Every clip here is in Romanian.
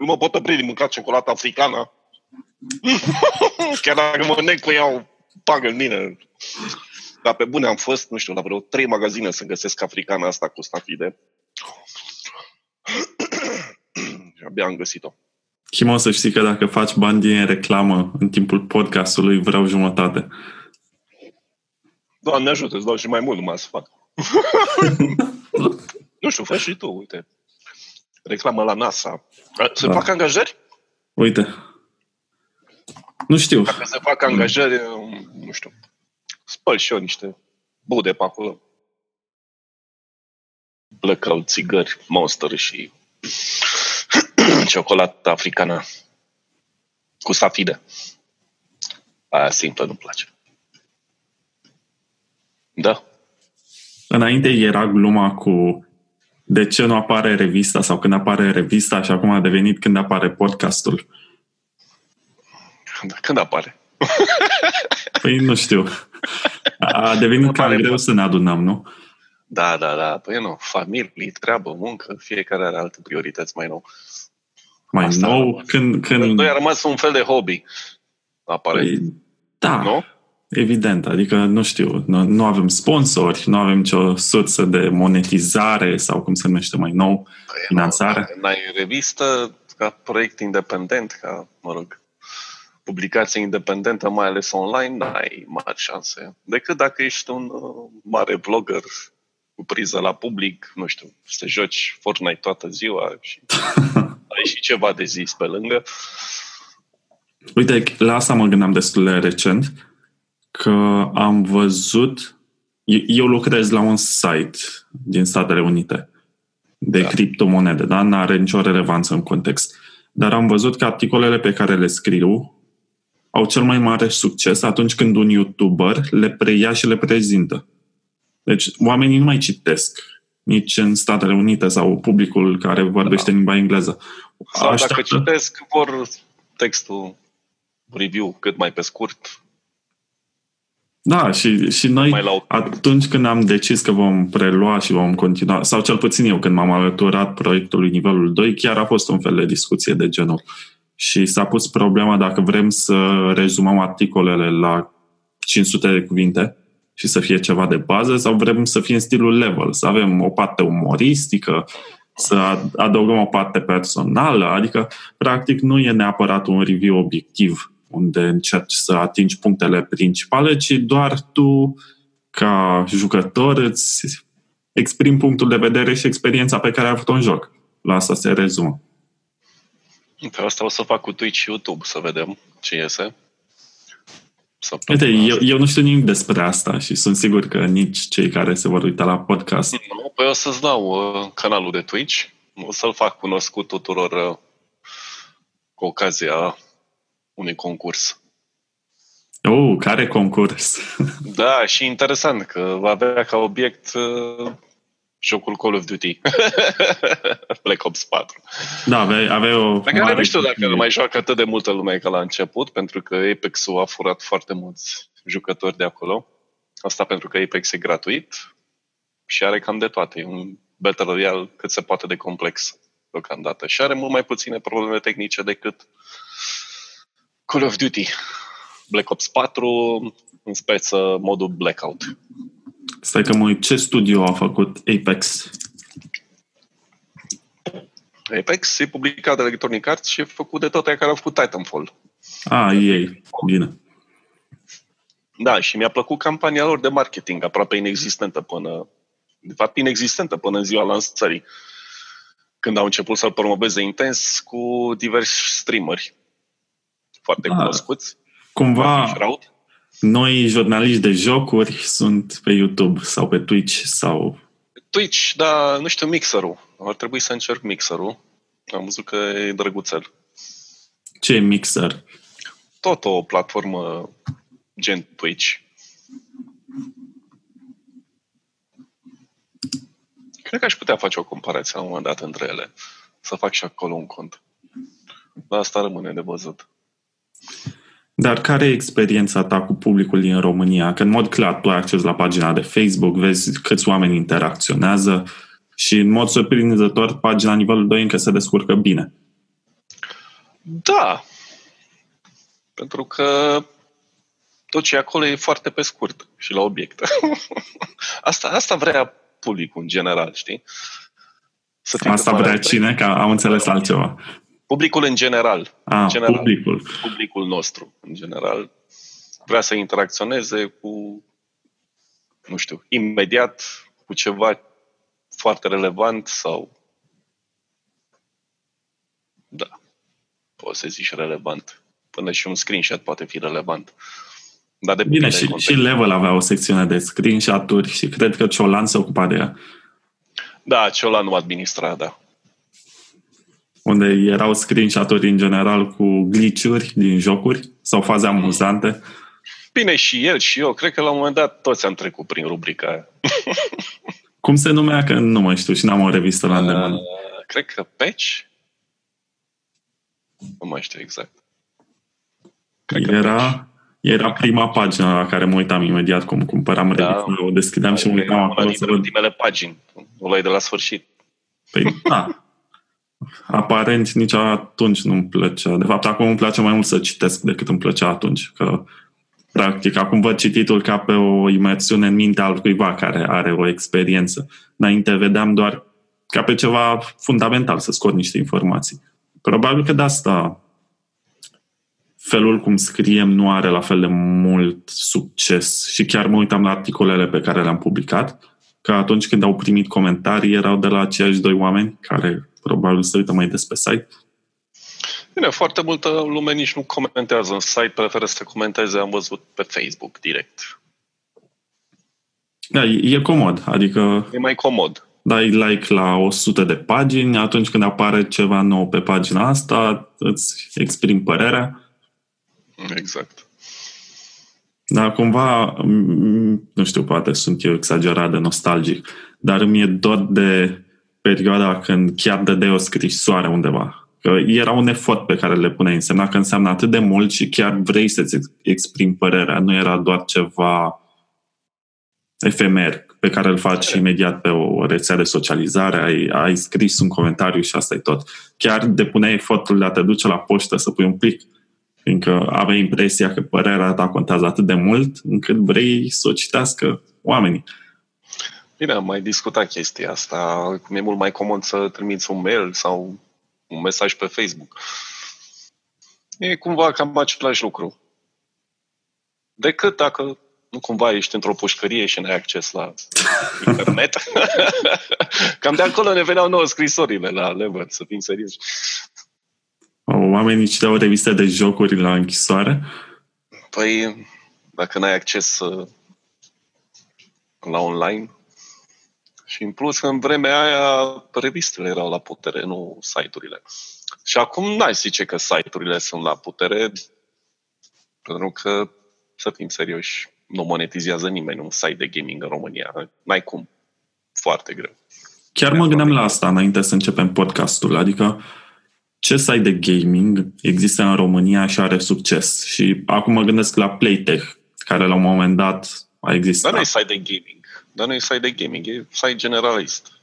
nu mă pot opri din mâncat ciocolată africană. Chiar dacă mă nec cu ea, o pagă în mine. Dar pe bune am fost, nu știu, la vreo trei magazine să găsesc africana asta cu stafide. Și abia am găsit-o. Chimo, să știi că dacă faci bani din reclamă în timpul podcastului, vreau jumătate. Doamne ajută, îți dau și mai mult numai să fac. nu știu, fă și tu, uite. Reclamă la NASA. Se Da. fac angajări? Uite. Nu știu. Dacă se fac angajări, nu știu, spăl și eu niște bude pe acolo. Blackout, țigări, monster și ciocolată africană cu safide. Aia simplă nu-mi place. Da. Înainte era gluma cu de ce nu apare revista sau când apare revista și acum a devenit când apare podcastul. Când apare? Păi nu știu. A devenit cam Apare greu pod- să ne adunăm, nu? Da, da, da. Păi nu, familie, treabă, muncă, fiecare are alte priorități mai nou. Mai Asta a nou, rămas. când... Când când noi a rămas un fel de hobby. Apare, păi, da, nu? Evident. Adică, nu știu, nu, nu avem sponsori, nu avem nicio sursă de monetizare sau cum se numește mai nou, Păi, finanțare. nu, dacă N-ai revistă ca proiect independent, ca, mă rog, publicație independentă, mai ales online, n-ai mari șanse. Decât dacă ești un uh, mare vlogger cu priză la public, nu știu, să te joci Fortnite toată ziua și ai și ceva de zis pe lângă. Uite, la asta mă gândeam destul de recent, că am văzut, eu- eu lucrez la un site din Statele Unite de Da. criptomonede, da? N-are nicio relevanță în context. Dar am văzut că articolele pe care le scriu au cel mai mare succes atunci când un YouTuber le preia și le prezintă. Deci oamenii nu mai citesc nici în Statele Unite sau publicul care vorbește în limba engleză. Sau dacă Așteaptă- citesc, vor textul review cât mai pe scurt, Da, și, și noi mai la atunci când am decis că vom prelua și vom continua, sau cel puțin eu când m-am alăturat proiectului nivelul 2, chiar a fost un fel de discuție de genul. Și s-a pus problema dacă vrem să rezumăm articolele la 500 de cuvinte și să fie ceva de bază sau vrem să fie în stilul level, să avem o parte umoristică, să ad- adăugăm o parte personală, adică practic nu e neapărat un review obiectiv unde încerci să atingi punctele principale, ci doar tu, ca jucător, îți exprimi punctul de vedere și experiența pe care ai avut-o în joc. La asta se rezumă. Pe asta o să fac cu Twitch și YouTube, să vedem ce iese. Uite, Săptămâna eu, asta. eu nu știu nimic despre asta și sunt sigur că nici cei care se vor uita la podcast. Nu, păi o să-ți dau uh, canalul de Twitch. O să-l fac cunoscut tuturor uh, cu ocazia unui concurs. Oh, care concurs! Da, și interesant că va avea ca obiect uh, jocul Call of Duty. Black Ops 4. Da, aveai, aveai o... Pe care mare nu știu dacă chestie. îl mai joacă atât de multă lume ca la început, pentru că Apex-ul a furat foarte mulți jucători de acolo. Asta pentru că Apex e gratuit și are cam de toate. E un Battle Royale cât se poate de complex deocamdată. Și are mult mai puține probleme tehnice decât Call of Duty. Black Ops 4, în speță modul Blackout. Stai că mă uit, ce studio a făcut Apex? Apex e publicat de Electronic Arts și e făcut de tot aia care au făcut Titanfall. Ah, ei. Bine. Da, și mi-a plăcut campania lor de marketing, aproape inexistentă până, de fapt inexistentă până în ziua lansării, când au început să-l promoveze intens cu diversi streameri foarte Da. cunoscuți. Cumva, Martin Shroud. noi jurnaliști de jocuri sunt pe YouTube sau pe Twitch sau... Twitch, da, nu știu, mixerul. Ar trebui să încerc mixerul. Am văzut că e drăguțel. Ce e Mixer? Tot o platformă gen Twitch. Cred că aș putea face o comparație la un moment dat între ele. Să fac și acolo un cont. Dar asta rămâne de văzut. Dar care e experiența ta cu publicul din România? Că în mod clar tu ai acces la pagina de Facebook, vezi câți oameni interacționează și în mod surprinzător pagina nivelul 2 încă se descurcă bine. Da. Pentru că tot ce e acolo e foarte pe scurt și la obiect. asta, asta vrea publicul în general, știi? Să asta vrea cine? Că am înțeles altceva. Publicul în general. Ah, în general publicul. Publicul nostru, în general, vrea să interacționeze cu, nu știu, imediat cu ceva foarte relevant sau da, poți să zici relevant. Până și un screenshot poate fi relevant. Dar de Bine, și, și Level avea o secțiune de screenshot-uri și cred că Ciolan se ocupa de ea. Da, Ciolan nu administra, da. Unde erau screenshot-uri în general cu glitch-uri din jocuri sau faze mm. amuzante. Bine, și el și eu. Cred că la un moment dat toți am trecut prin rubrica aia. Cum se numea? Că nu mai știu și n-am o revistă la îndemână. Uh, cred că Patch? Nu mai știu exact. Cred era, era prima pagină la care mă uitam imediat cum cumpăram da, revista. O deschideam și mă uitam acolo să văd. ultimele pagini. O luai de la sfârșit. Păi da. Aparent nici atunci nu-mi plăcea. De fapt, acum îmi place mai mult să citesc decât îmi plăcea atunci. Că, practic, acum văd cititul ca pe o imersiune în mintea al cuiva care are o experiență. Înainte vedeam doar ca pe ceva fundamental, să scot niște informații. Probabil că de asta felul cum scriem nu are la fel de mult succes și chiar mă uitam la articolele pe care le-am publicat, că atunci când au primit comentarii erau de la aceiași doi oameni care probabil se uită mai des pe site. Bine, foarte multă lume nici nu comentează în site, preferă să comenteze, am văzut pe Facebook direct. Da, e, e comod, adică... E mai comod dai like la 100 de pagini, atunci când apare ceva nou pe pagina asta, îți exprimi părerea. Exact. Dar cumva, nu știu, poate sunt eu exagerat de nostalgic, dar îmi e dor de perioada când chiar dădeai o scrisoare undeva. Că era un efort pe care le puneai, însemna că înseamnă atât de mult și chiar vrei să-ți exprimi părerea, nu era doar ceva efemer pe care îl faci imediat pe o rețea de socializare, ai, ai scris un comentariu și asta e tot. Chiar depuneai efortul de a te duce la poștă să pui un plic, fiindcă aveai impresia că părerea ta contează atât de mult încât vrei să o citească oamenii. Bine, am mai discutat chestia asta. E mult mai comod să trimiți un mail sau un mesaj pe Facebook. E cumva cam același lucru. Decât dacă nu cumva ești într-o pușcărie și n-ai acces la internet. Cam de acolo ne veneau nouă scrisorile la Lever, să fim serios. Oamenii citeau reviste de jocuri la închisoare? Păi, dacă n-ai acces uh, la online, și în plus, în vremea aia, revistele erau la putere, nu site-urile. Și acum n-ai zice că site-urile sunt la putere, pentru că, să fim serioși, nu monetizează nimeni un site de gaming în România. N-ai cum. Foarte greu. Chiar mă gândeam la asta înainte să începem podcastul. Adică ce site de gaming există în România și are succes? Și acum mă gândesc la Playtech, care la un moment dat a existat. Dar nu e site de gaming. Dar nu e site de gaming, e site generalist.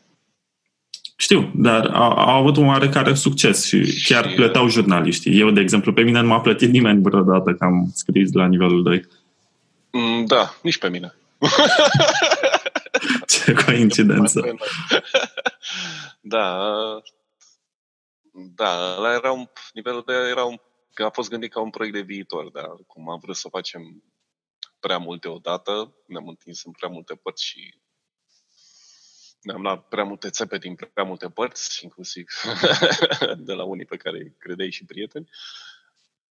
Știu, dar au, au avut un oarecare succes și, și chiar plăteau jurnaliștii. Eu, de exemplu, pe mine nu m-a plătit nimeni vreodată că am scris la nivelul 2. Mm, da, nici pe mine. Ce coincidență. da, da, ăla era un, nivelul de era un, a fost gândit ca un proiect de viitor, dar cum am vrut să facem prea multe odată, ne-am întins în prea multe părți și ne-am luat prea multe țepe din prea multe părți, inclusiv de la unii pe care îi credeai și prieteni.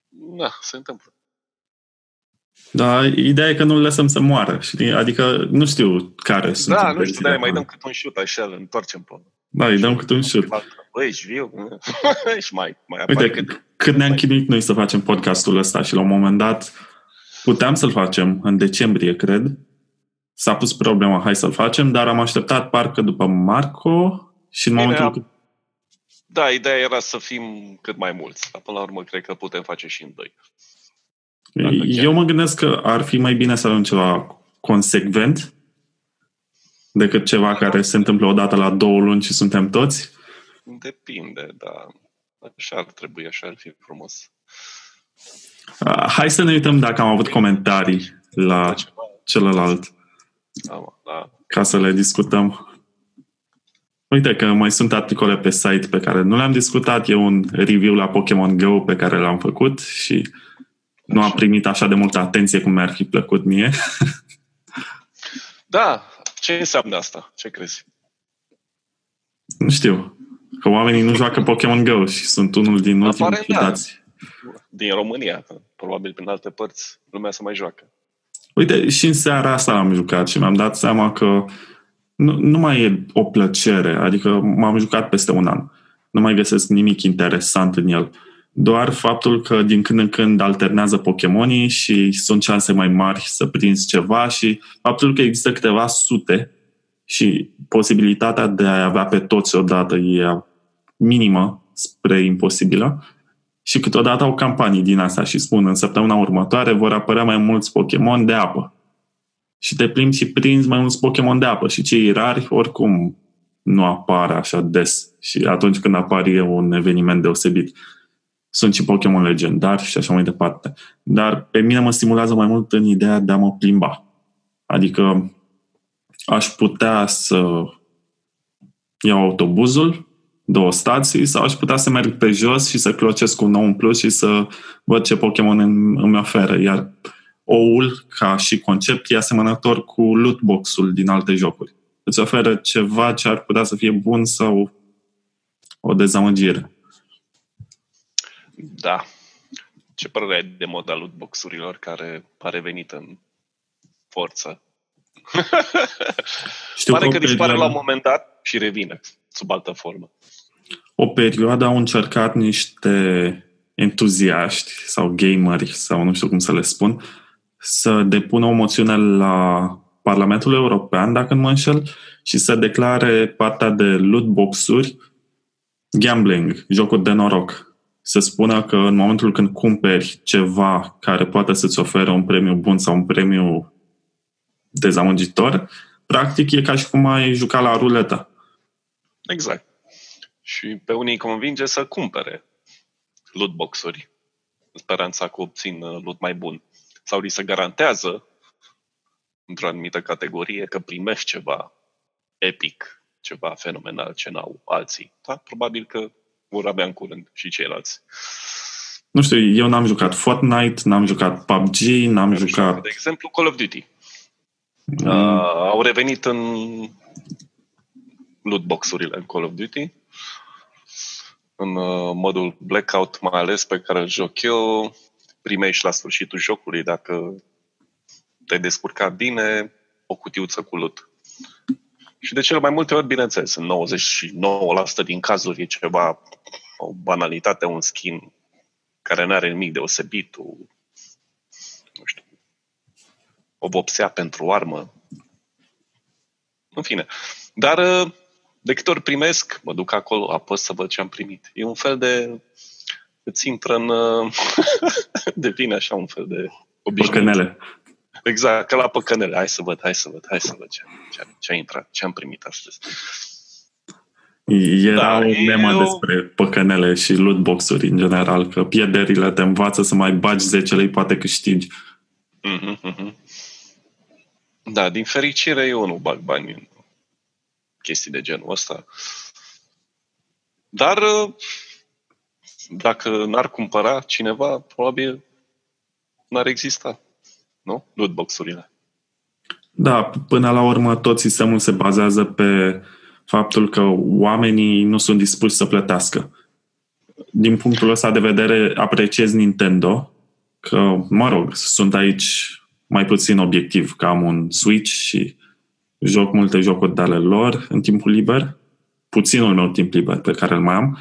Da, se întâmplă. Da, ideea e că nu-l lăsăm să moară, știi? Adică nu știu care sunt. Da, nu știu, da, mai dăm cât un șut așa, îl întoarcem pe Da, îi dăm cât un șut. Băi, ești viu? și mai, mai Uite, cât, cât ne-am chinuit noi să facem podcastul ăsta și la un moment dat puteam să-l facem în decembrie, cred. S-a pus problema, hai să-l facem, dar am așteptat parcă după Marco și în Bine, momentul... Da, ideea era să fim cât mai mulți. Dar până la urmă, cred că putem face și în doi. Eu mă gândesc că ar fi mai bine să avem ceva consecvent decât ceva care se întâmplă odată la două luni și suntem toți. Depinde, da. Așa ar trebui, așa ar fi frumos. Uh, hai să ne uităm dacă am avut comentarii la celălalt. Da, da. Ca să le discutăm. Uite că mai sunt articole pe site pe care nu le-am discutat. E un review la Pokémon Go pe care l-am făcut și nu a primit așa de multă atenție cum mi-ar fi plăcut mie. Da, ce înseamnă asta? Ce crezi? Nu știu. Că oamenii nu joacă Pokémon Go și sunt unul din ultimii dați. Da. Din România, probabil prin alte părți, lumea să mai joacă. Uite, și în seara asta am jucat și mi-am dat seama că nu, nu mai e o plăcere, adică m-am jucat peste un an. Nu mai găsesc nimic interesant în el. Doar faptul că din când în când alternează Pokémonii și sunt șanse mai mari să prinzi ceva și faptul că există câteva sute și posibilitatea de a avea pe toți odată e minimă spre imposibilă și câteodată au campanii din asta și spun în săptămâna următoare vor apărea mai mulți Pokémon de apă. Și te plimbi și prinzi mai mulți Pokémon de apă și cei rari oricum nu apar așa des și atunci când apar e un eveniment deosebit. Sunt și Pokémon legendari și așa mai departe. Dar pe mine mă stimulează mai mult în ideea de a mă plimba. Adică aș putea să iau autobuzul, două stații, sau aș putea să merg pe jos și să clocesc un nou în plus și să văd ce Pokémon îmi oferă. Iar oul, ca și concept, e asemănător cu lootbox-ul din alte jocuri. Îți oferă ceva ce ar putea să fie bun sau o dezamăgire. Da. Ce părere ai de moda lootbox-urilor care a revenit în forță? Știu Pare că, că dispare la un moment dat și revine sub altă formă. O perioadă au încercat niște entuziaști sau gameri sau nu știu cum să le spun să depună o moțiune la Parlamentul European, dacă nu mă înșel, și să declare partea de loot box-uri gambling, jocuri de noroc să spună că în momentul când cumperi ceva care poate să-ți ofere un premiu bun sau un premiu dezamăgitor, practic e ca și cum ai juca la ruletă. Exact. Și pe unii convinge să cumpere lootbox-uri în speranța că obțin uh, loot mai bun. Sau li se garantează într-o anumită categorie că primești ceva epic, ceva fenomenal ce n-au alții. Da? Probabil că vor avea în curând și ceilalți. Nu știu, eu n-am jucat Fortnite, n-am jucat PUBG, n-am jucat... De exemplu, Call of Duty. Mm. Uh, au revenit în lootbox-urile în Call of Duty. În uh, modul Blackout, mai ales pe care îl joc eu, primești la sfârșitul jocului, dacă te-ai descurcat bine, o cutiuță cu loot. Și de cele mai multe ori, bineînțeles, în 99% din cazuri e ceva, o banalitate, un skin care nu are nimic deosebit, o, nu știu, o vopsea pentru armă. În fine. Dar de câte ori primesc, mă duc acolo, apăs să văd ce am primit. E un fel de... îți intră în... devine așa un fel de obișnuit. Exact, ca la păcănele. Hai să văd, hai să văd, hai să văd ce, ce, ce a intrat, ce am primit astăzi. Era da, o memă eu... despre păcănele și lootbox-uri în general, că pierderile te învață să mai bagi 10 lei, poate câștigi. Mm-hmm, mm-hmm. Da, din fericire eu nu bag bani în chestii de genul ăsta. Dar dacă n-ar cumpăra cineva, probabil n-ar exista nu? Lootbox-urile. Da, până la urmă tot sistemul se bazează pe faptul că oamenii nu sunt dispuși să plătească. Din punctul ăsta de vedere apreciez Nintendo, că, mă rog, sunt aici mai puțin obiectiv, că am un Switch și joc multe jocuri de ale lor în timpul liber, puținul meu timp liber pe care îl mai am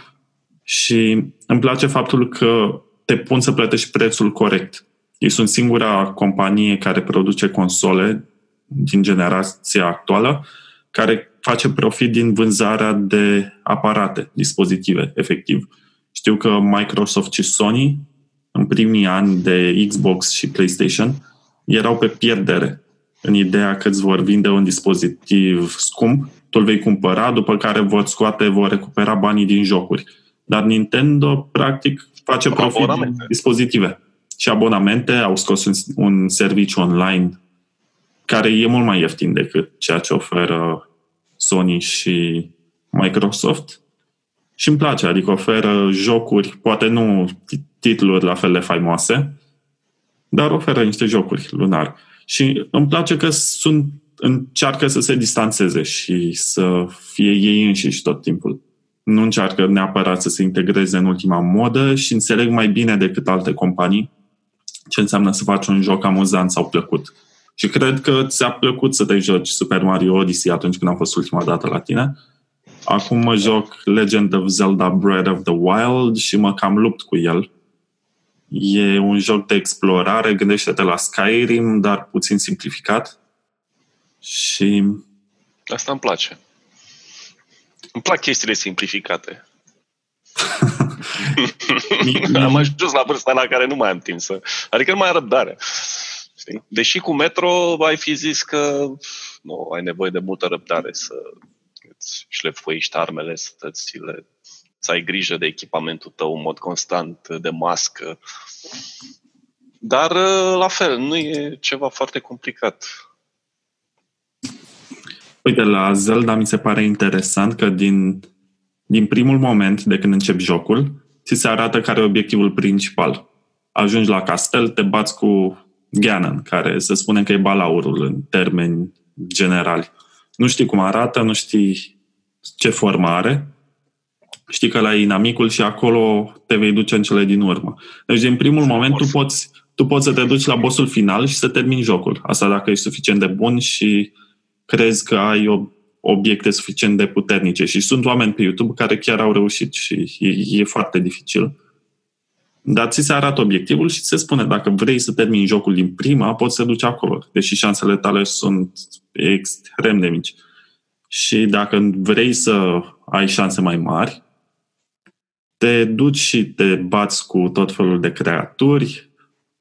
și îmi place faptul că te pun să plătești prețul corect. Ei sunt singura companie care produce console din generația actuală care face profit din vânzarea de aparate, dispozitive, efectiv. Știu că Microsoft și Sony, în primii ani de Xbox și PlayStation, erau pe pierdere în ideea că îți vor vinde un dispozitiv scump, tu îl vei cumpăra, după care vor scoate, vor recupera banii din jocuri. Dar Nintendo, practic, face profit din dispozitive. Și abonamente, au scos un, un serviciu online care e mult mai ieftin decât ceea ce oferă Sony și Microsoft. Și îmi place, adică oferă jocuri, poate nu titluri la fel de faimoase, dar oferă niște jocuri lunar. Și îmi place că sunt, încearcă să se distanțeze și să fie ei înșiși tot timpul. Nu încearcă neapărat să se integreze în ultima modă și înțeleg mai bine decât alte companii ce înseamnă să faci un joc amuzant sau plăcut. Și cred că ți-a plăcut să te joci Super Mario Odyssey atunci când am fost ultima dată la tine. Acum mă joc Legend of Zelda Breath of the Wild și mă cam lupt cu el. E un joc de explorare, gândește-te la Skyrim, dar puțin simplificat. Și... Asta îmi place. Îmi plac chestiile simplificate. am ajuns la vârsta la care nu mai am timp să... Adică nu mai am răbdare. Știi? Deși cu Metro ai fi zis că nu, ai nevoie de multă răbdare să îți șlefuiești armele, să ți le să ai grijă de echipamentul tău în mod constant, de mască. Dar, la fel, nu e ceva foarte complicat. Uite, la Zelda mi se pare interesant că din, din primul moment de când începi jocul, ți se arată care e obiectivul principal. Ajungi la castel, te bați cu Ganon, care se spune că e balaurul în termeni generali. Nu știi cum arată, nu știi ce formă are, știi că la inamicul și acolo te vei duce în cele din urmă. Deci, din primul moment, tu poți, tu poți să te duci la bossul final și să termini jocul. Asta dacă ești suficient de bun și crezi că ai obiecte suficient de puternice. Și sunt oameni pe YouTube care chiar au reușit și e, e foarte dificil. Dar ți se arată obiectivul și ți se spune dacă vrei să termini jocul din prima, poți să duci acolo, deși șansele tale sunt extrem de mici. Și dacă vrei să ai șanse mai mari, te duci și te bați cu tot felul de creaturi,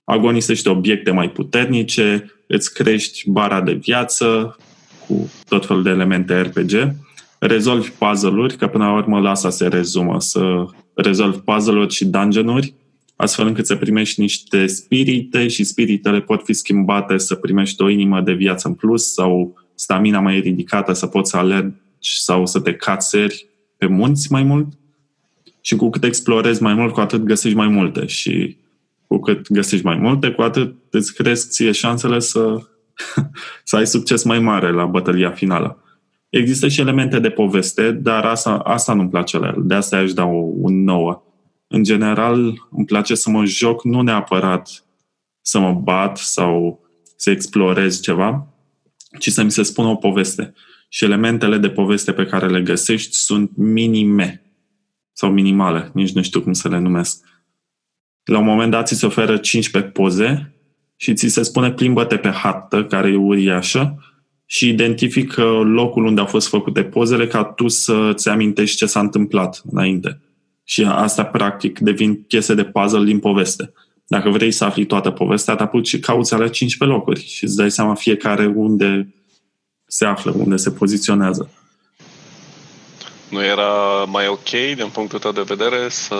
agonisești obiecte mai puternice, îți crești bara de viață cu tot felul de elemente RPG, rezolvi puzzle-uri, că până la urmă la asta se rezumă, să rezolvi puzzle-uri și dungeon-uri, astfel încât să primești niște spirite și spiritele pot fi schimbate să primești o inimă de viață în plus sau stamina mai ridicată, să poți să alergi sau să te cațeri pe munți mai mult. Și cu cât explorezi mai mult, cu atât găsești mai multe. Și cu cât găsești mai multe, cu atât îți cresc ție șansele să, să ai succes mai mare la bătălia finală. Există și elemente de poveste, dar asta, asta nu-mi place la el. De asta aș da un nouă. În general, îmi place să mă joc, nu neapărat să mă bat sau să explorez ceva, ci să mi se spună o poveste. Și elementele de poveste pe care le găsești sunt minime sau minimale, nici nu știu cum să le numesc. La un moment dat ți se oferă 15 poze și ți se spune plimbă-te pe hartă, care e uriașă, și identifică locul unde au fost făcute pozele ca tu să-ți amintești ce s-a întâmplat înainte. Și asta, practic, devin piese de puzzle din poveste. Dacă vrei să afli toată povestea, te apuci și cauți alea 15 locuri și îți dai seama fiecare unde se află, unde se poziționează. Nu era mai ok, din punctul tău de vedere, să,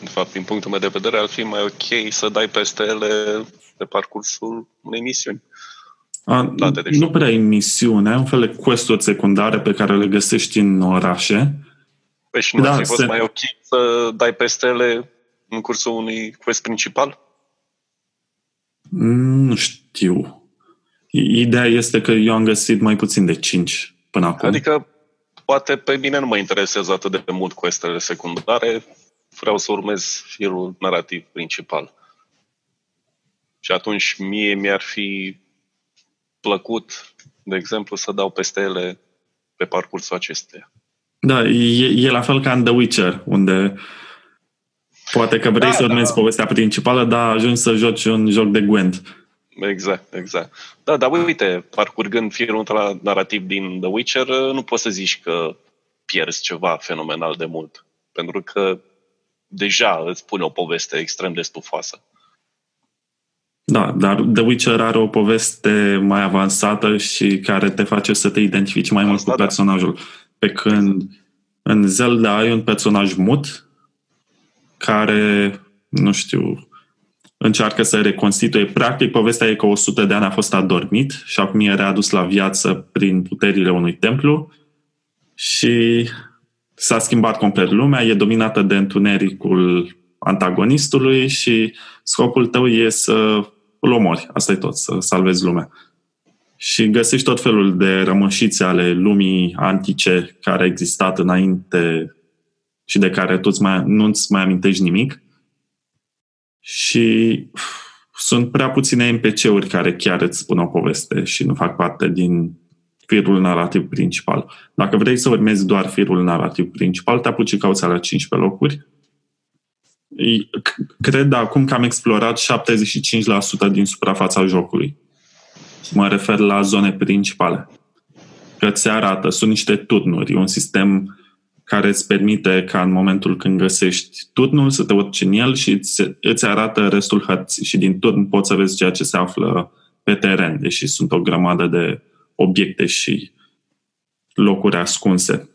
de fapt, din punctul meu de vedere, ar fi mai ok să dai peste ele pe parcursul unei misiuni. A, nu prea e misiune, ai un fel de quest secundare pe care le găsești în orașe. Păi și nu da, ar fi fost se... mai ok să dai peste ele în cursul unui quest principal? Nu știu. Ideea este că eu am găsit mai puțin de 5 până acum. Adică poate pe mine nu mă interesează atât de mult questele secundare, vreau să urmez firul narrativ principal. Și atunci mie mi-ar fi plăcut, de exemplu, să dau peste ele pe parcursul acesteia. Da, e, e la fel ca în The Witcher, unde poate că vrei da, să urmezi da. povestea principală, dar ajungi să joci un joc de Gwent. Exact, exact. Da, dar uite, parcurgând firul narrativ din The Witcher, nu poți să zici că pierzi ceva fenomenal de mult. Pentru că deja îți spune o poveste extrem de stufoasă. Da, dar The Witcher are o poveste mai avansată și care te face să te identifici mai Asta mult cu da. personajul. Pe când în Zelda ai un personaj mut care, nu știu, încearcă să reconstituie. Practic, povestea e că 100 de ani a fost adormit și acum e readus la viață prin puterile unui templu și s-a schimbat complet lumea, e dominată de întunericul antagonistului și scopul tău e să îl omori. Asta e tot, să salvezi lumea. Și găsești tot felul de rămășițe ale lumii antice care a existat înainte și de care tu mai, nu-ți mai amintești nimic. Și sunt prea puține NPC-uri care chiar îți spun o poveste și nu fac parte din firul narrativ principal. Dacă vrei să urmezi doar firul narrativ principal, te apuci cauți la 15 locuri. Cred acum că am explorat 75% din suprafața jocului. Mă refer la zone principale. Că ți arată, sunt niște turnuri, un sistem care îți permite ca în momentul când găsești turnul să te urci în el și îți, îți arată restul hărții și din turn poți să vezi ceea ce se află pe teren, deși sunt o grămadă de obiecte și locuri ascunse.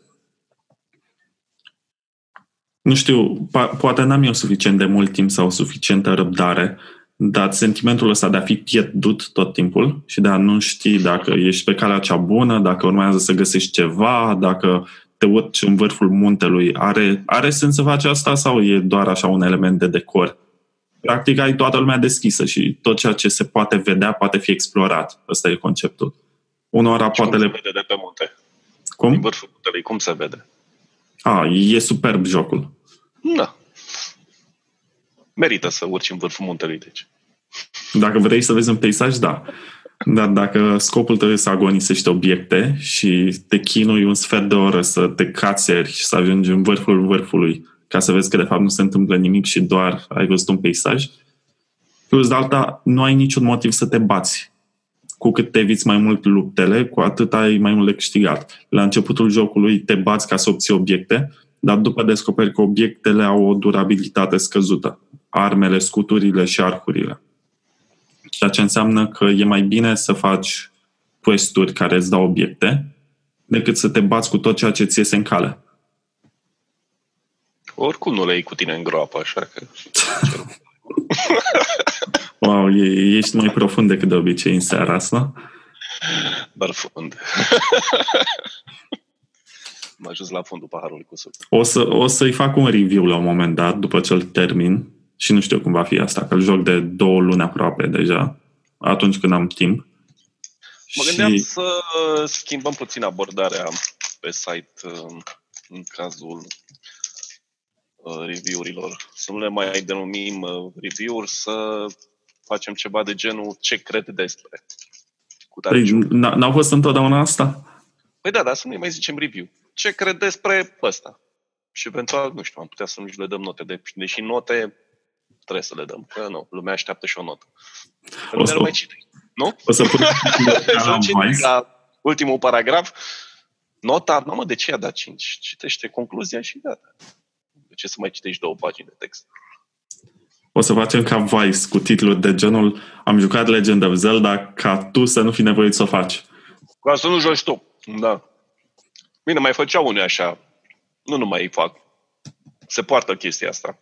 Nu știu, poate n-am eu suficient de mult timp sau suficientă răbdare, dar sentimentul ăsta de a fi pierdut tot timpul și de a nu ști dacă ești pe calea cea bună, dacă urmează să găsești ceva, dacă te urci în vârful muntelui, are, are sens să faci asta sau e doar așa un element de decor? Practic ai toată lumea deschisă și tot ceea ce se poate vedea poate fi explorat. Ăsta e conceptul. Unora poate le... vede de pe munte? Cum? Din vârful muntelui, cum se vede? A, e superb jocul. Da. Merită să urci în vârful muntelui, deci. Dacă vrei să vezi un peisaj, da. Dar dacă scopul tău este să agonisești obiecte și te chinui un sfert de oră să te cațeri și să ajungi în vârful vârfului ca să vezi că de fapt nu se întâmplă nimic și doar ai văzut un peisaj, plus de alta, nu ai niciun motiv să te bați. Cu cât te eviți mai mult luptele, cu atât ai mai mult de câștigat. La începutul jocului te bați ca să obții obiecte, dar după descoperi că obiectele au o durabilitate scăzută. Armele, scuturile și arcurile. Ceea ce înseamnă că e mai bine să faci quest care îți dau obiecte decât să te bați cu tot ceea ce ți iese în cale. Oricum nu le iei cu tine în groapă, așa că... wow, ești mai profund decât de obicei în seara asta. Barfund. Am ajuns la fundul paharului cu suc. O, să, o să-i fac un review la un moment dat, după ce îl termin. Și nu știu cum va fi asta, că îl joc de două luni aproape deja, atunci când am timp. Mă gândeam și... să schimbăm puțin abordarea pe site uh, în cazul uh, review-urilor. Să nu le mai denumim uh, review-uri, să facem ceva de genul ce cred despre. Cu păi, n-au fost întotdeauna asta? Păi da, dar să nu mai zicem review. Ce cred despre ăsta? Și eventual, nu știu, am putea să nu le dăm note. De, deși note trebuie să le dăm. Că nu, lumea așteaptă și o notă. o să, mai citi. Nu? O să pun la ultimul paragraf. Nota, nu mă, de ce a dat 5? Citește concluzia și gata. De ce să mai citești două pagini de text? O să facem ca Vice cu titluri de genul Am jucat Legend of Zelda ca tu să nu fi nevoit să o faci. Ca să nu joci tu. Da. Bine, mai făceau unii așa. Nu, nu mai fac. Se poartă chestia asta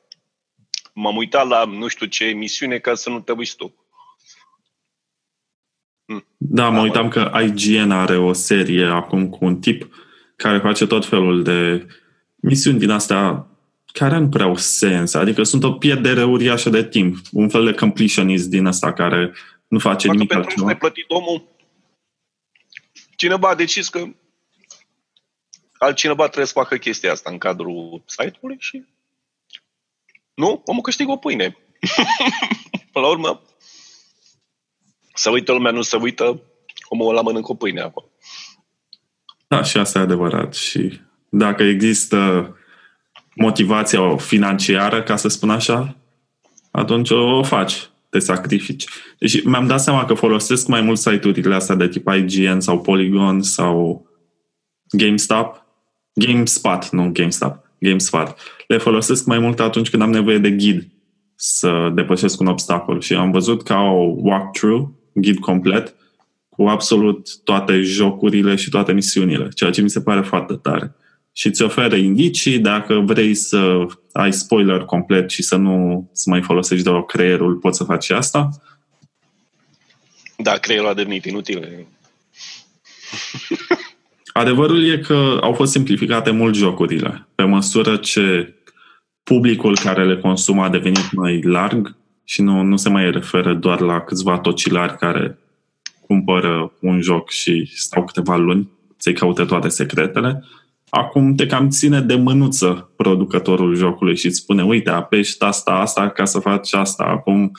m-am uitat la nu știu ce emisiune ca să nu te uiți tu. Hm. Da, mă uitam că IGN are o serie acum cu un tip care face tot felul de misiuni din astea care nu prea au sens, adică sunt o pierdere uriașă de timp, un fel de completionist din asta care nu face Dacă nimic altceva. Pentru plătit omul, cineva a decis că altcineva trebuie să facă chestia asta în cadrul site-ului și nu? Omul câștigă o pâine. Până la urmă, să uită lumea, nu se uită, omul ăla mănâncă o pâine acolo. Da, și asta e adevărat. Și dacă există motivația financiară, ca să spun așa, atunci o faci, te sacrifici. Deci mi-am dat seama că folosesc mai mult site-urile astea de tip IGN sau Polygon sau GameStop. GameSpot, nu GameStop. GameSpot. Le folosesc mai mult atunci când am nevoie de ghid să depășesc un obstacol și am văzut ca o walkthrough, ghid complet, cu absolut toate jocurile și toate misiunile, ceea ce mi se pare foarte tare. și îți oferă indicii dacă vrei să ai spoiler complet și să nu să mai folosești doar creierul, poți să faci asta. Da, creierul a devenit inutil. Adevărul e că au fost simplificate mult jocurile. Pe măsură ce publicul care le consumă a devenit mai larg și nu, nu se mai referă doar la câțiva tocilari care cumpără un joc și stau câteva luni să-i caute toate secretele, acum te cam ține de mânuță producătorul jocului și îți spune, uite, apeși asta, asta ca să faci asta, acum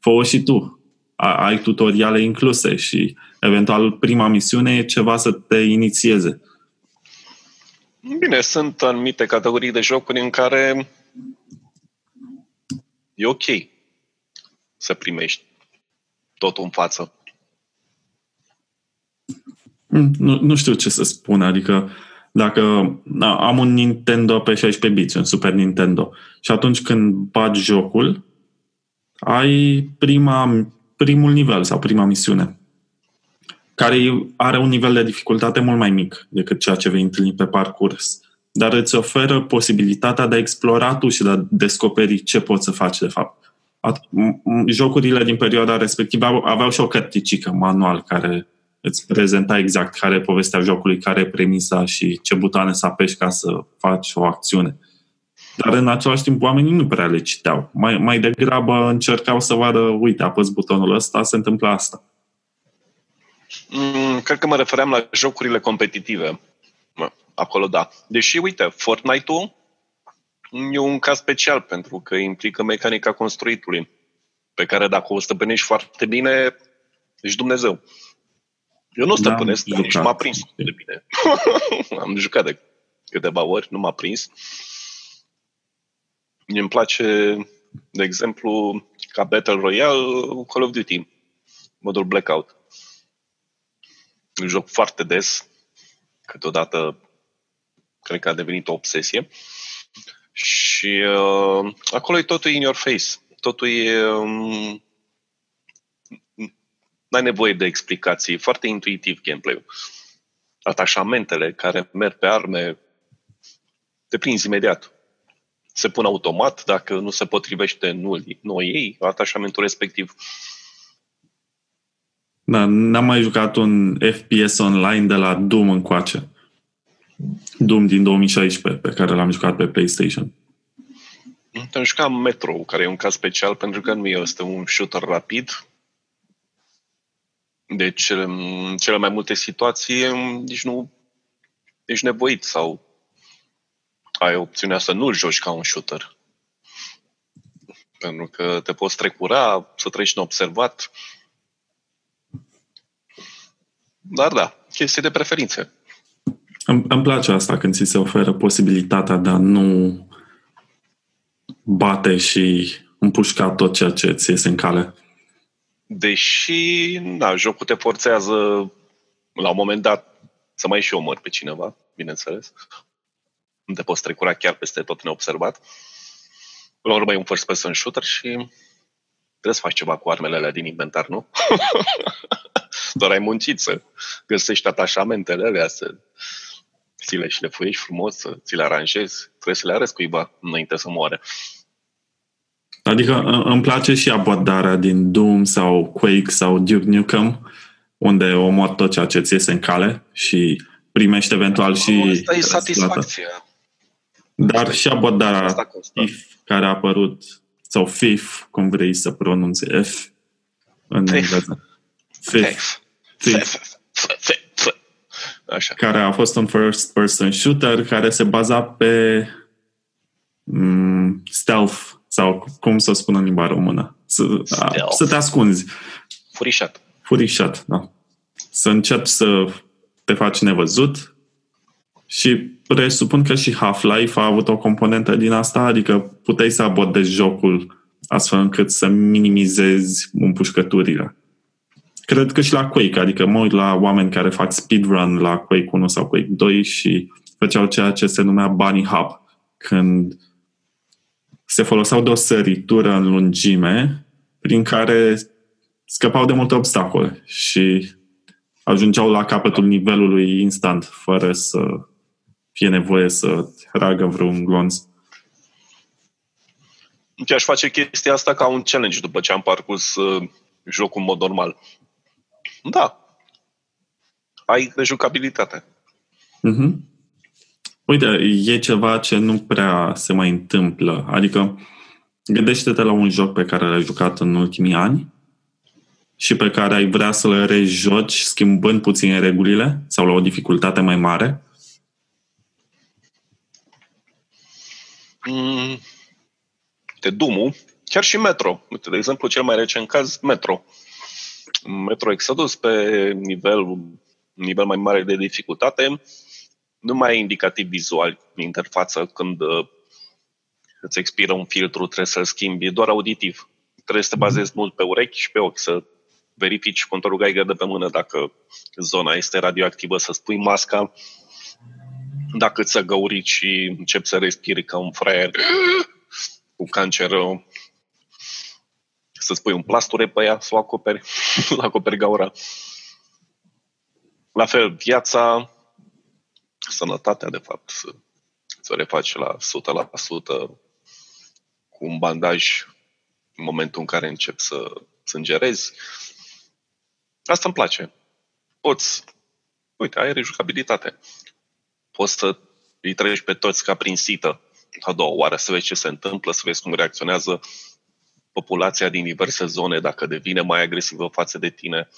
fă și tu. Ai tutoriale incluse și eventual prima misiune e ceva să te inițieze. Bine, sunt anumite categorii de jocuri în care e ok să primești totul în față. Nu, nu știu ce să spun, adică dacă am un Nintendo pe 16 bits, un Super Nintendo, și atunci când bagi jocul, ai prima, primul nivel sau prima misiune, care are un nivel de dificultate mult mai mic decât ceea ce vei întâlni pe parcurs, dar îți oferă posibilitatea de a explora tu și de a descoperi ce poți să faci de fapt. Jocurile din perioada respectivă aveau și o cărticică manual care îți prezenta exact care e povestea jocului, care e premisa și ce butoane să apeși ca să faci o acțiune. Dar în același timp oamenii nu prea le citeau. Mai, mai degrabă încercau să vadă, uite, apăs butonul ăsta, se întâmplă asta. Mm, cred că mă refeream la jocurile competitive. Acolo da. Deși, uite, Fortnite-ul e un caz special pentru că implică mecanica construitului, pe care dacă o stăpânești foarte bine, ești Dumnezeu. Eu nu stăpânesc, da, nici m-a prins de bine. Am jucat de câteva ori, nu m-a prins. mi îmi place, de exemplu, ca Battle Royale, Call of Duty, modul Blackout. Un joc foarte des, câteodată cred că a devenit o obsesie. Și uh, acolo e totul in your face. Totul e um, n-ai nevoie de explicații, foarte intuitiv gameplay-ul. Atașamentele care merg pe arme, te prinzi imediat. Se pun automat, dacă nu se potrivește, nu, nu ei, atașamentul respectiv. Da, n-am mai jucat un FPS online de la Doom încoace. Doom din 2016, pe care l-am jucat pe PlayStation. Am jucat Metro, care e un caz special pentru că nu este un shooter rapid, deci, în cele mai multe situații, nici nu ești nevoit sau ai opțiunea să nu-l joci ca un shooter. Pentru că te poți trecura, să treci neobservat. Dar da, chestie de preferințe. Îmi, îmi place asta când ți se oferă posibilitatea de a nu bate și împușca tot ceea ce ți iese în cale. Deși, da, jocul te forțează la un moment dat să mai și omori pe cineva, bineînțeles. Nu te poți trecura chiar peste tot neobservat. La urmă e un first person shooter și trebuie să faci ceva cu armele alea din inventar, nu? Doar ai muncit să găsești atașamentele alea, să ți le șlefuiești frumos, să ți le aranjezi. Trebuie să le arăți cuiva înainte să moare. Adică îmi place și abordarea din Doom sau Quake sau Duke Nukem, unde omor tot ceea ce ți iese în cale și primești eventual și... Asta e satisfacția. Dar și abordarea FIF care a apărut, sau FIF, cum vrei să pronunți F în engleză. FIF. FIF. Așa. Care a fost un first-person shooter care se baza pe mm, stealth sau cum să spun în limba română? Să, a, să te ascunzi. Furișat. Furișat, da. Să încerci să te faci nevăzut și presupun că și Half-Life a avut o componentă din asta, adică puteai să abordezi jocul astfel încât să minimizezi împușcăturile. Cred că și la Quake, adică mă uit la oameni care fac speedrun la Quake 1 sau Quake 2 și făceau ceea ce se numea bunny hop, când se foloseau de o săritură în lungime prin care scăpau de multe obstacole și ajungeau la capătul nivelului instant, fără să fie nevoie să tragă vreun glonț. Deci aș face chestia asta ca un challenge după ce am parcurs uh, jocul în mod normal. Da. Ai rejucabilitate. Mm-hmm. Uite, e ceva ce nu prea se mai întâmplă. Adică, gândește-te la un joc pe care l-ai jucat în ultimii ani și pe care ai vrea să-l rejoci schimbând puțin regulile sau la o dificultate mai mare? Mm, de Dumu, chiar și Metro. Uite, de exemplu, cel mai recent caz, Metro. Metro Exodus pe nivel, nivel mai mare de dificultate, nu mai e indicativ vizual în interfață când uh, îți expiră un filtru, trebuie să-l schimbi, e doar auditiv. Trebuie să te bazezi mult pe urechi și pe ochi, să verifici contorul Geiger de pe mână dacă zona este radioactivă, să spui masca, dacă ți-a găurit și începi să respiri ca un fraier cu cancer, să spui un plasture pe ea, să o acoperi, să acoperi gaura. La fel, viața, sănătatea, de fapt, să, să o refaci la 100% cu un bandaj în momentul în care încep să sângerezi. Asta îmi place. Poți, uite, ai rejucabilitate. Poți să îi treci pe toți ca prin sită a doua oară, să vezi ce se întâmplă, să vezi cum reacționează populația din diverse zone, dacă devine mai agresivă față de tine.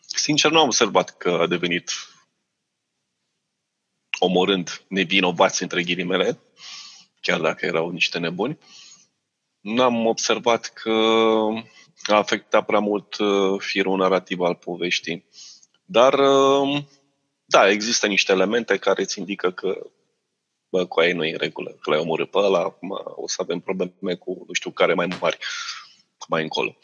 Sincer, nu am observat că a devenit omorând nevinovați între ghilimele, chiar dacă erau niște nebuni. Nu am observat că a afectat prea mult uh, firul narrativ al poveștii. Dar, uh, da, există niște elemente care îți indică că bă, cu aia nu e în regulă, că l-ai omorât pe ăla, acum o să avem probleme cu nu știu care mai mari mai încolo.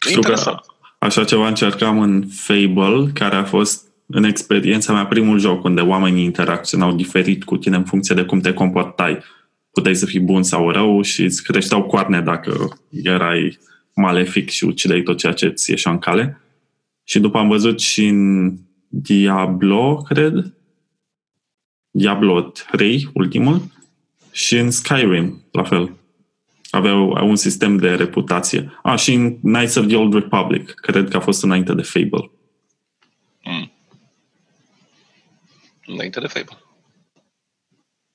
Știu că așa ceva încercam în Fable, care a fost în experiența mea primul joc unde oamenii interacționau diferit cu tine în funcție de cum te comportai. Puteai să fii bun sau rău și îți creșteau coarne dacă erai malefic și ucideai tot ceea ce ți ieșea în cale. Și după am văzut și în Diablo, cred, Diablo 3, ultimul, și în Skyrim, la fel. Aveau un sistem de reputație. Ah, și în Knights of the Old Republic, cred că a fost înainte de Fable. Mm. Înainte de Fable.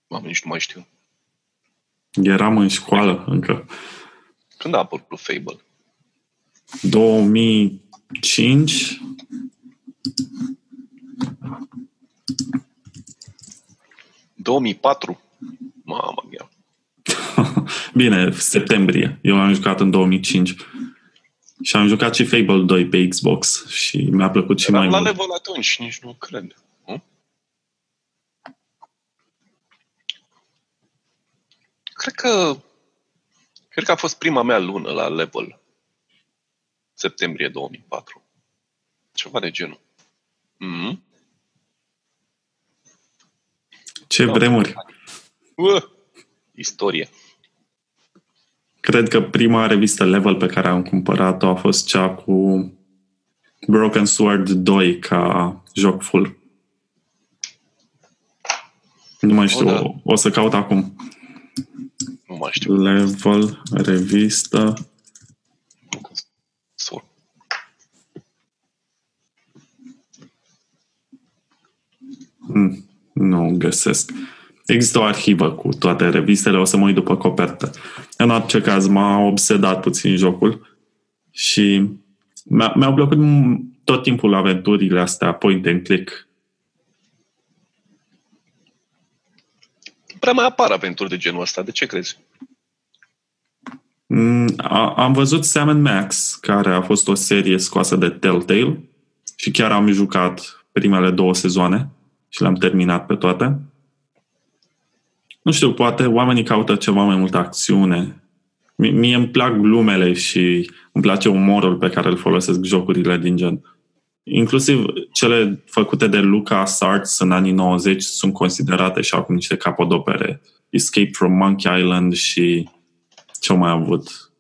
Mamă, nici nu mai știu. Eram în școală încă. Când a apărut Fable? 2005 2004? Mamă mia. Bine, septembrie. Eu am jucat în 2005. Și am jucat și Fable 2 pe Xbox și mi-a plăcut și Eram mai la mult. level atunci, nici nu cred. Hm? Cred că cred că a fost prima mea lună la level. Septembrie 2004. Ceva de genul. Mm-hmm. Ce vremuri! Uh, istorie. Cred că prima revistă Level pe care am cumpărat-o a fost cea cu Broken Sword 2 ca joc full. Nu mai știu, O, da. o, o să caut acum. Nu mai știu. Level, revistă. Sur. Hmm, nu găsesc. Există o arhivă cu toate revistele, o să mă uit după copertă. În orice caz, m-a obsedat puțin jocul și mi-a, mi-au plăcut tot timpul aventurile astea point and click. Prea mai apar aventuri de genul ăsta. De ce crezi? Mm, a- Am văzut Sam Max, care a fost o serie scoasă de Telltale și chiar am jucat primele două sezoane și le-am terminat pe toate. Nu știu, poate oamenii caută ceva mai multă acțiune. Mi- Mie îmi plac glumele și îmi place umorul pe care îl folosesc jocurile din gen. Inclusiv cele făcute de LucasArts în anii 90 sunt considerate și acum niște capodopere. Escape from Monkey Island și ce au mai avut?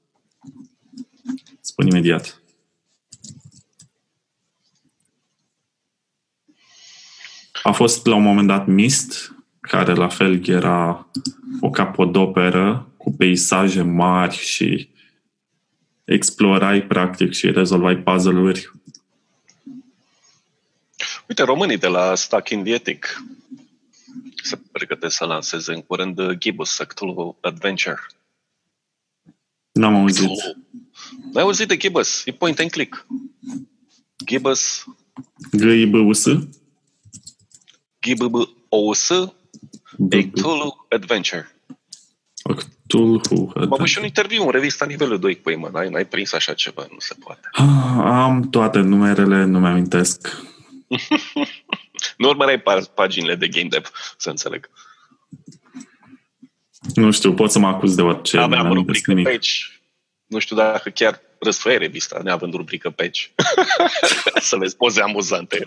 Spun imediat. A fost la un moment dat Mist, care la fel era o capodoperă cu peisaje mari și explorai practic și rezolvai puzzle-uri. Uite, românii de la Stuck in the Attic se pregătesc să lanseze în curând Gibbous Sectul Adventure. N-am auzit. N-ai auzit de Gibbous? E point and click. Gibbous. G-I-B-U-S? G-B-B-O-S. Cthulhu Adventure. Cthulhu Am avut și un interviu în revista nivelul 2 cu ei, mă. N-ai, n-ai prins așa ceva, nu se poate. Ah, am toate numerele, nu mi-amintesc. nu urmăreai paginile de game dev, să înțeleg. Nu știu, pot să mă acuz de orice. Aveam o rubrică page. Nu știu dacă chiar răsfoiai revista, neavând rubrică page. să vezi poze amuzante.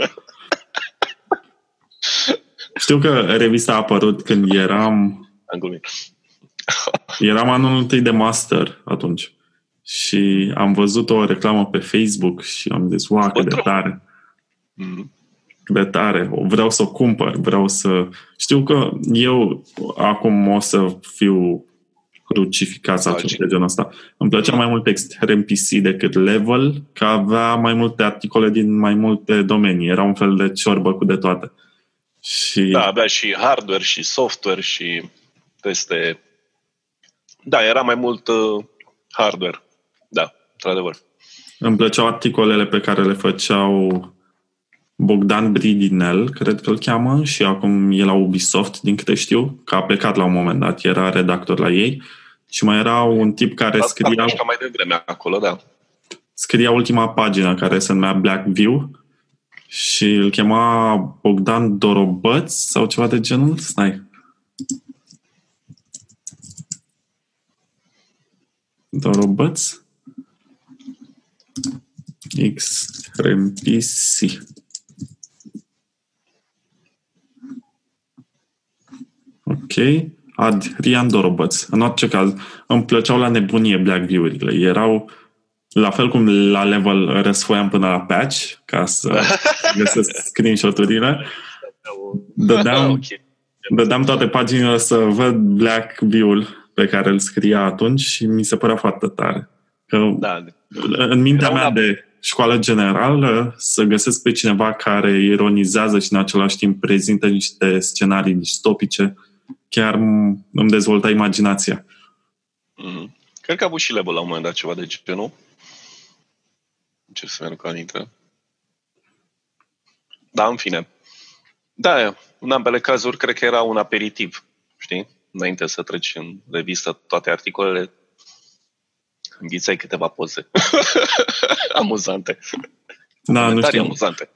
Știu că revista a apărut când eram... Am glumit. Eram anul întâi de master atunci. Și am văzut o reclamă pe Facebook și am zis, wow, cât de tare. Mm-hmm. De tare. Vreau să o cumpăr. Vreau să... Știu că eu acum o să fiu crucificat sau ceva de genul ăsta. Îmi plăcea mai mult Extreme PC decât Level, că avea mai multe articole din mai multe domenii. Era un fel de ciorbă cu de toate. Și... Da, avea și hardware și software și teste. Da, era mai mult uh, hardware. Da, într-adevăr. Îmi plăceau articolele pe care le făceau Bogdan Bridinel, cred că îl cheamă, și acum e la Ubisoft, din câte știu, că a plecat la un moment dat, era redactor la ei. Și mai era un tip care Asta scria... mai devreme acolo, da. Scria ultima pagină care se numea Black View și îl chema Bogdan Dorobăț sau ceva de genul. Stai. Dorobăț. Extrem PC. Ok. Adrian Dorobăț. În orice caz, îmi plăceau la nebunie Black View-urile. Erau la fel cum la level răsfoiam până la patch, ca să găsesc screenshot-urile, dădeam, okay. dădeam toate paginile să văd Black View-ul pe care îl scria atunci și mi se părea foarte tare. Că da. în mintea mea de școală generală să găsesc pe cineva care ironizează și în același timp prezintă niște scenarii distopice, chiar îmi dezvolta imaginația. Mm-hmm. Cred că a avut și level la un moment dat ceva de genul ce să mi-aduc aminte. Da, în fine. Da, în ambele cazuri cred că era un aperitiv, știi? Înainte să treci în revistă toate articolele, înghițai câteva poze. amuzante. Da, nu știu. amuzante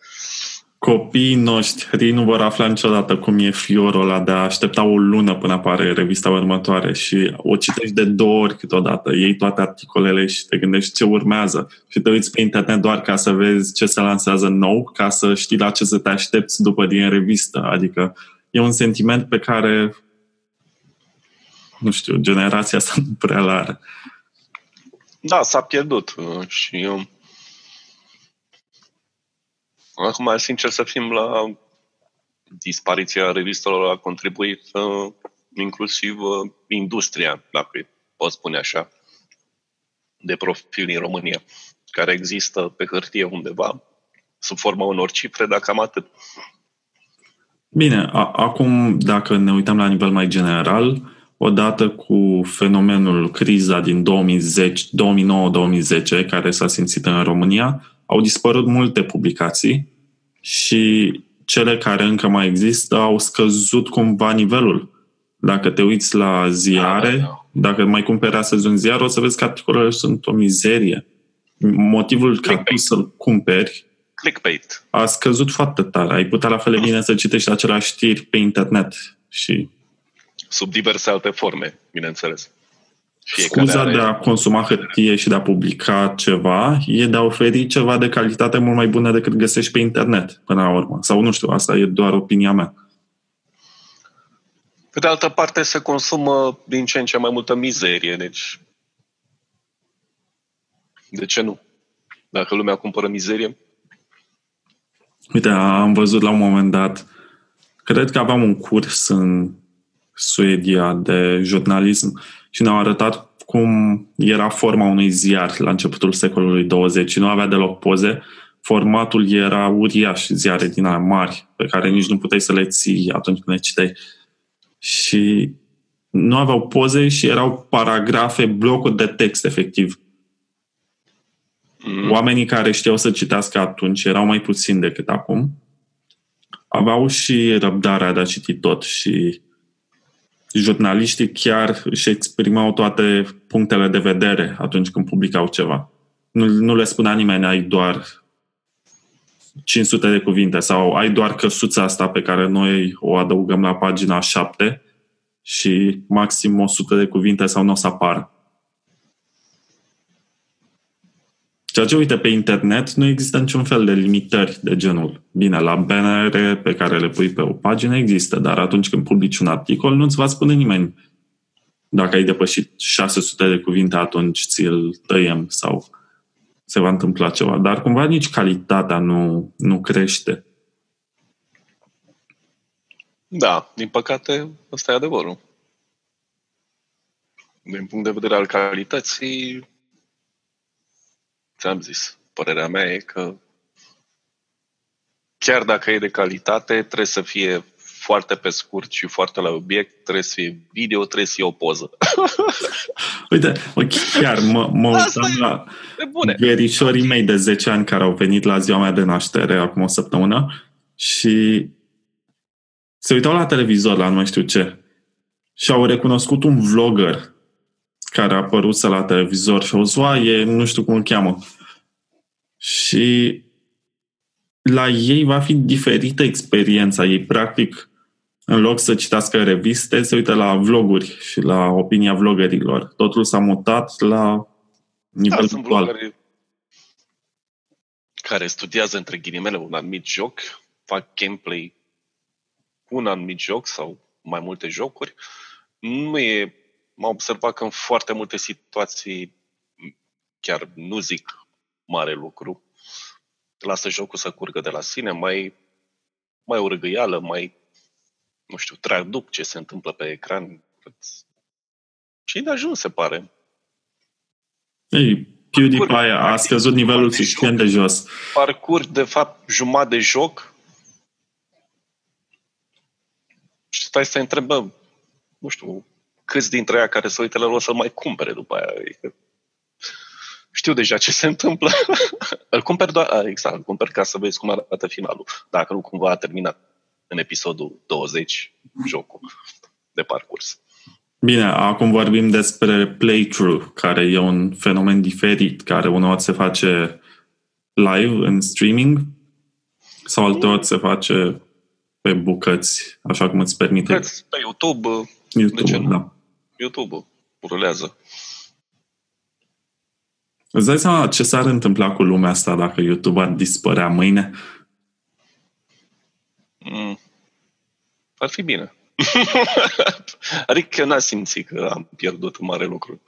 copiii noștri nu vor afla niciodată cum e fiorul ăla de a aștepta o lună până apare revista următoare și o citești de două ori câteodată, iei toate articolele și te gândești ce urmează și te uiți pe internet doar ca să vezi ce se lansează nou, ca să știi la ce să te aștepți după din revistă. Adică e un sentiment pe care nu știu, generația asta nu prea are. Da, s-a pierdut și Acum, sincer să fim, la dispariția revistelor a contribuit uh, inclusiv uh, industria, dacă pot spune așa, de profil din România, care există pe hârtie undeva, sub forma unor cifre, dar cam atât. Bine, a- acum, dacă ne uităm la nivel mai general, odată cu fenomenul criza din 2009-2010, care s-a simțit în România, au dispărut multe publicații și cele care încă mai există au scăzut cumva nivelul. Dacă te uiți la ziare, da, da. dacă mai cumperi astăzi un ziar, o să vezi că articolele sunt o mizerie. Motivul ca tu să-l cumperi Clickbait. a scăzut foarte tare. Ai putea la fel de bine să citești același știri pe internet și... Sub diverse alte forme, bineînțeles. Fiecare Scuza are... de a consuma hârtie și de a publica ceva e de a oferi ceva de calitate mult mai bună decât găsești pe internet, până la urmă. Sau nu știu, asta e doar opinia mea. Pe de altă parte, se consumă din ce în ce mai multă mizerie, deci de ce nu? Dacă lumea cumpără mizerie? Uite, am văzut la un moment dat cred că aveam un curs în Suedia de jurnalism și ne-au arătat cum era forma unui ziar la începutul secolului 20 nu avea deloc poze. Formatul era uriaș, ziare din alea mari, pe care nici nu puteai să le ții atunci când le citeai. Și nu aveau poze și erau paragrafe, blocuri de text, efectiv. Mm. Oamenii care știau să citească atunci erau mai puțini decât acum. Aveau și răbdarea de a citi tot și jurnaliștii chiar își exprimau toate punctele de vedere atunci când publicau ceva. Nu, nu le spunea nimeni, ai doar 500 de cuvinte sau ai doar căsuța asta pe care noi o adăugăm la pagina 7 și maxim 100 de cuvinte sau nu o să apară. Ceea ce, uite, pe internet nu există niciun fel de limitări de genul. Bine, la bannere pe care le pui pe o pagină există, dar atunci când publici un articol, nu-ți va spune nimeni dacă ai depășit 600 de cuvinte, atunci ți-l tăiem sau se va întâmpla ceva. Dar cumva nici calitatea nu, nu crește. Da, din păcate, ăsta e adevărul. Din punct de vedere al calității, ți-am zis, părerea mea e că chiar dacă e de calitate, trebuie să fie foarte pe scurt și foarte la obiect, trebuie să fie video, trebuie să fie o poză. Uite, chiar mă, mă uitam la verișorii mei de 10 ani care au venit la ziua mea de naștere acum o săptămână și se uitau la televizor la nu mai știu ce și au recunoscut un vlogger care a apărut la televizor și au zis, e, nu știu cum îl cheamă. Și la ei va fi diferită experiența. Ei, practic, în loc să citească reviste, se uită la vloguri și la opinia vloggerilor. Totul s-a mutat la nivel da, virtual. care studiază între ghilimele un anumit joc, fac gameplay cu un anumit joc sau mai multe jocuri. Nu e m-am observat că în foarte multe situații chiar nu zic mare lucru. Lasă jocul să curgă de la sine, mai, mai o răgăială, mai, nu știu, traduc ce se întâmplă pe ecran. Și de ajuns, se pare. Ei, PewDiePie a scăzut nivelul suficient de jos. Parcurs, de fapt, jumătate de joc și stai să întrebăm, nu știu, câți dintre ea care se uită la el o să mai cumpere după aia. Adică, știu deja ce se întâmplă. îl cumperi doar, exact, îl cumperi ca să vezi cum arată finalul. Dacă nu cumva a terminat în episodul 20 jocul de parcurs. Bine, acum vorbim despre playthrough, care e un fenomen diferit, care uneori se face live în streaming sau alteori se face pe bucăți, așa cum îți permite. Pe YouTube, YouTube de ce nu? Da. YouTube-ul rulează. Îți dai seama ce s-ar întâmpla cu lumea asta dacă YouTube ar dispărea mâine? Mm. Ar fi bine. adică n-a simțit că am pierdut un mare lucru.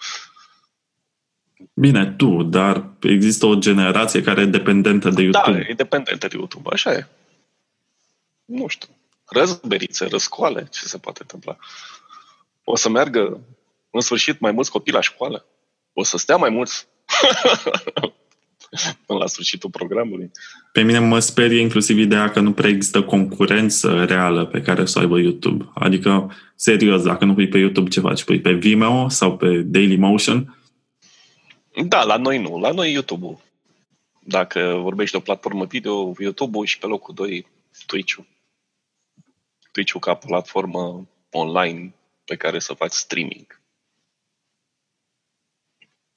Bine, tu, dar există o generație care e dependentă de da, YouTube. Da, e dependentă de YouTube, așa e. Nu știu. Răzberițe, răscoale, ce se poate întâmpla? O să meargă în sfârșit mai mulți copii la școală. O să stea mai mulți până la sfârșitul programului. Pe mine mă sperie inclusiv ideea că nu prea există concurență reală pe care să o aibă YouTube. Adică, serios, dacă nu pui pe YouTube ce faci? Pui pe Vimeo sau pe Dailymotion? Da, la noi nu. La noi YouTube-ul. Dacă vorbești de o platformă video, YouTube-ul și pe locul 2 Twitch-ul. Twitch-ul ca platformă online pe care să faci streaming.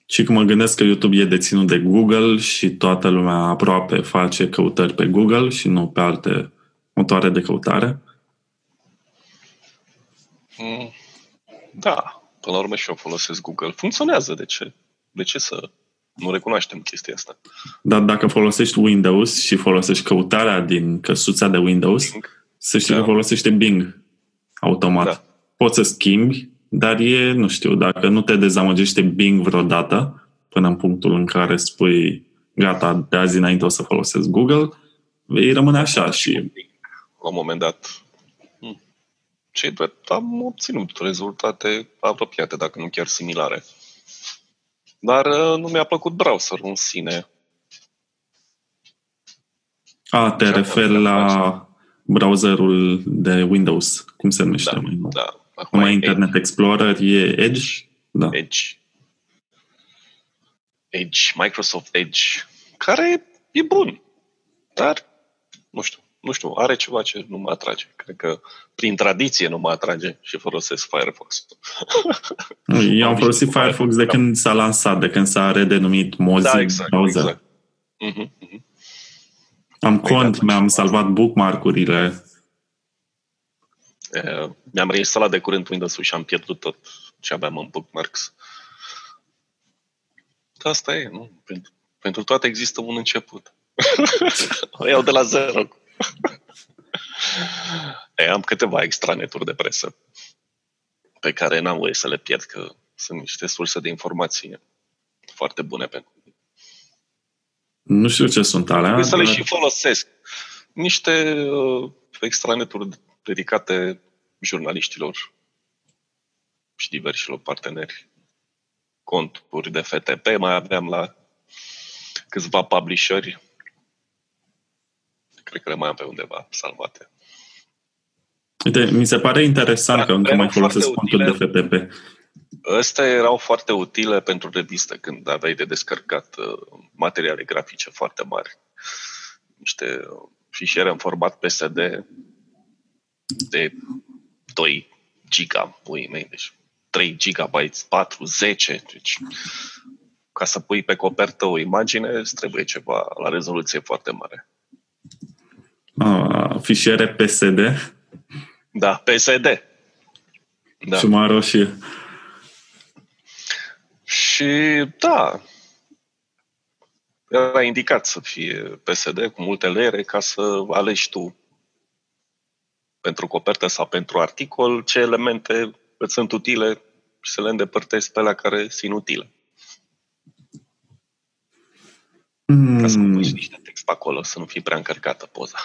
Și când mă gândesc că YouTube e deținut de Google și toată lumea aproape face căutări pe Google și nu pe alte motoare de căutare. Mm, da, până la urmă și eu folosesc Google. Funcționează, de ce? De ce să nu recunoaștem chestia asta? Dar dacă folosești Windows și folosești căutarea din căsuța de Windows, Bing. să știi da. că folosește Bing automat. Da poți să schimbi, dar e, nu știu, dacă nu te dezamăgește Bing vreodată, până în punctul în care spui, gata, de azi înainte o să folosesc Google, vei rămâne așa și... La un moment dat, cei drept am obținut rezultate apropiate, dacă nu chiar similare. Dar uh, nu mi-a plăcut browserul în sine. A, te referi la browserul de Windows, cum se numește Da, mai nou? da. Acum Internet Explorer e Edge? Da. Edge. Edge, Microsoft Edge, care e bun, dar nu știu, nu știu, are ceva ce nu mă atrage. Cred că prin tradiție nu mă atrage și folosesc Firefox. Eu am Am folosit niște Firefox de când s-a lansat, de când s-a redenumit Mozilla Da, exact, Browser. exact. Mhm, mhm. Am Păi, cont, da, mi-am da. salvat bookmark-urile. Eh, Mi-am reinstalat de curând Windows-ul și am pierdut tot ce aveam în bookmarks. Asta e, nu? Pentru, pentru toate există un început. o iau de la zero. e, am câteva extraneturi de presă pe care n-am voie să le pierd, că sunt niște surse de informații foarte bune pentru Nu știu ce sunt alea. Trebuie să le dar- și folosesc. Niște uh, extraneturi dedicate jurnaliștilor și diversilor parteneri. Conturi de FTP mai aveam la câțiva publisheri. Cred că le mai am pe undeva salvate. Uite, mi se pare interesant Da, că încă erau mai folosesc foarte conturi de utile. FTP. Astea erau foarte utile pentru revistă, când aveai de descărcat uh, materiale grafice foarte mari. Niște uh, fișiere în format PSD de 2 giga, pui mei, deci 3 GB, 4, 10. Deci, ca să pui pe copertă o imagine, îți trebuie ceva la rezoluție foarte mare. Ah, fișiere PSD Da, PSD. Da. da. și mai roșie. Și da, era indicat să fie PSD cu multe leere ca să alegi tu pentru copertă sau pentru articol ce elemente îți sunt utile și să le îndepărtezi pe alea care sunt inutile. Ca să nu Mm, pui niște text pe acolo, să nu fie prea încărcată poza.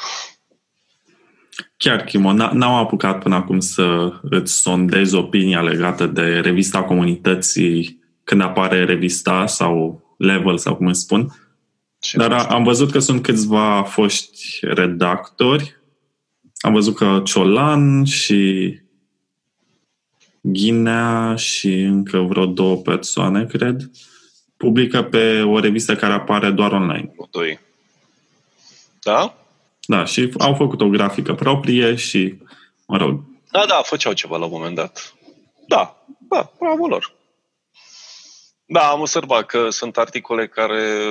chiar, Chimo, n- n-am apucat până acum să îți sondez opinia legată de revista comunității când apare revista sau level sau cum îți spun. Și Dar a- am văzut că sunt câțiva foști redactori. Am văzut că Ciolan și Ghinea și încă vreo două persoane, cred, publică pe o revistă care apare doar online. doi. Da? Da, și au făcut o grafică proprie și, mă rog, Da, da, făceau ceva la un moment dat. Da, da, bravo lor. Da, am observat că sunt articole care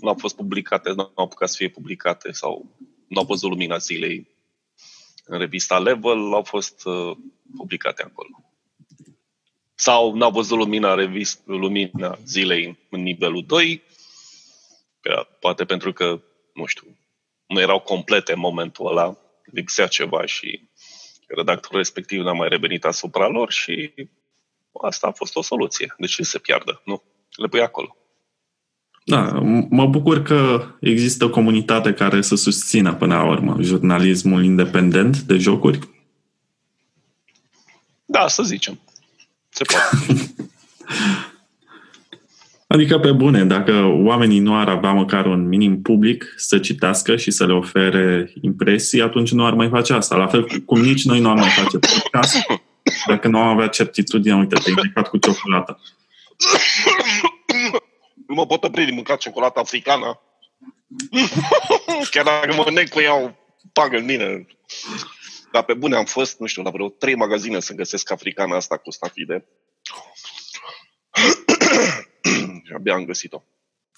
nu au fost publicate, nu au apucat să fie publicate sau nu au văzut lumina zilei în revista Level, au fost uh, publicate acolo. Sau nu au văzut lumina, revist, lumina zilei în nivelul 2, pe- poate pentru că, nu știu, nu erau complete în momentul ăla, lipsea ceva și redactorul respectiv n-a mai revenit asupra lor și asta a fost o soluție. De ce să se piardă? Nu, le pui acolo. Da, m- mă bucur că există o comunitate care să susțină până la urmă jurnalismul independent de jocuri. Da, să zicem. Se poate. Adică pe bune, dacă oamenii nu ar avea măcar un minim public să citească și să le ofere impresii, atunci nu ar mai face asta. La fel cum nici noi nu am mai face podcast dacă nu am avea certitudine, uite, te-ai implicat cu ciocolată. nu mă pot opri din mâncat ciocolată africană. Chiar dacă mă nec cu ea, o pag în mine. Dar pe bune am fost, nu știu, la vreo trei magazine să găsesc africana asta cu stafide. și abia am găsit-o.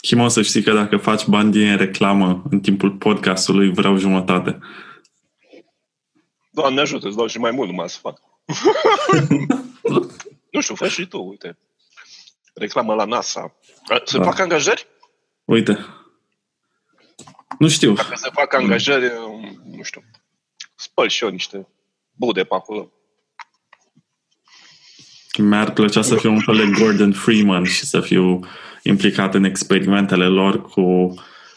Chimo, să știi că dacă faci bani din reclamă în timpul podcastului, vreau jumătate. Doamne ajută, îți dau și mai mult numai să fac. nu știu, fă și tu, uite. Reclamă la NASA. Se Da. fac angajări? Uite. Nu știu. Dacă se fac angajări, nu știu, spăl și eu niște bude pe acolo. Mi-ar plăcea să fiu un fel de Gordon Freeman și să fiu implicat în experimentele lor cu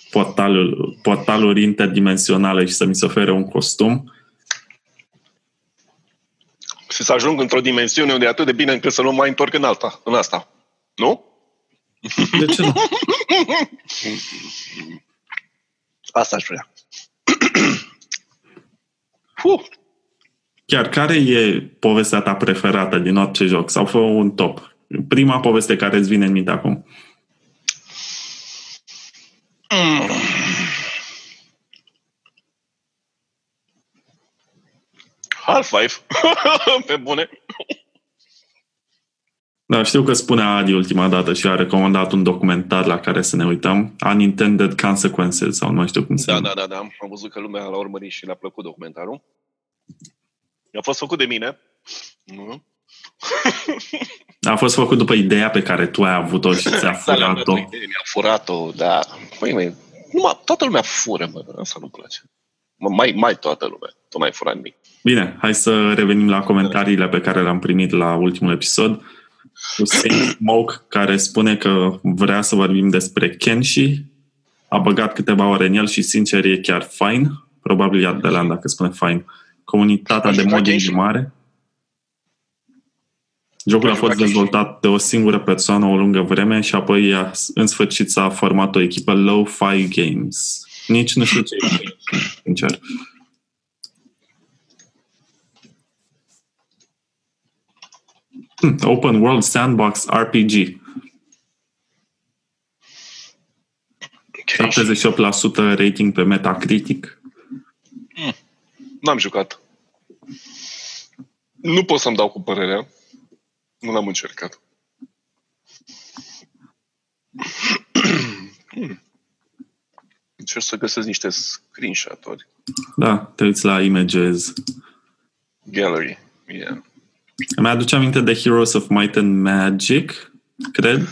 portalul, portaluri interdimensionale și să mi se ofere un costum. și să ajung într-o dimensiune unde e atât de bine încât să nu mai întorc în alta, în asta. Nu? De ce nu? Asta aș vrea. Fuh. Chiar care e povestea ta preferată din orice joc? Sau fă un top. Prima poveste care îți vine în minte acum. Mm. Half-Life. Pe bune. Da, știu că spunea Adi ultima dată și a recomandat un documentar la care să ne uităm, Unintended Consequences, sau nu știu cum se Da, da, da, da. Am văzut că lumea l-a urmărit și le-a plăcut documentarul. A fost făcut de mine. Nu? A fost făcut după ideea pe care tu ai avut-o și ți-a Da, le-am furat-o. dat o idee, Mi-a furat-o, da. Păi, măi, numai, toată lumea fură, mă. Asta nu-mi place. Mă, mai, mai toată lumea. Tu n-ai furat nimic. Bine, hai să revenim la comentariile pe care le-am primit la ultimul episod. Hussein Smoke, care spune că vrea să vorbim despre Kenshi, a băgat câteva ore în el și, sincer, e chiar fine. Probabil e de la dacă spune fine. Comunitatea Ai de jucat modding e Kenshi? mare. Jocul aș Ai fost jucat Kenshi? dezvoltat de o singură persoană o lungă vreme și apoi a- în sfârșit s-a format o echipă Low-Fi Games. Nici nu știu ce e, sincer. Open World Sandbox RPG. 78% rating pe Metacritic. N-am jucat. Nu pot să-mi dau cu părerea. Nu l-am încercat. Hmm. Încerc să găsesc niște screenshot-uri. Da, te uiți la images. Gallery. Yeah. Îmi aduce aminte de Heroes of Might and Magic, cred.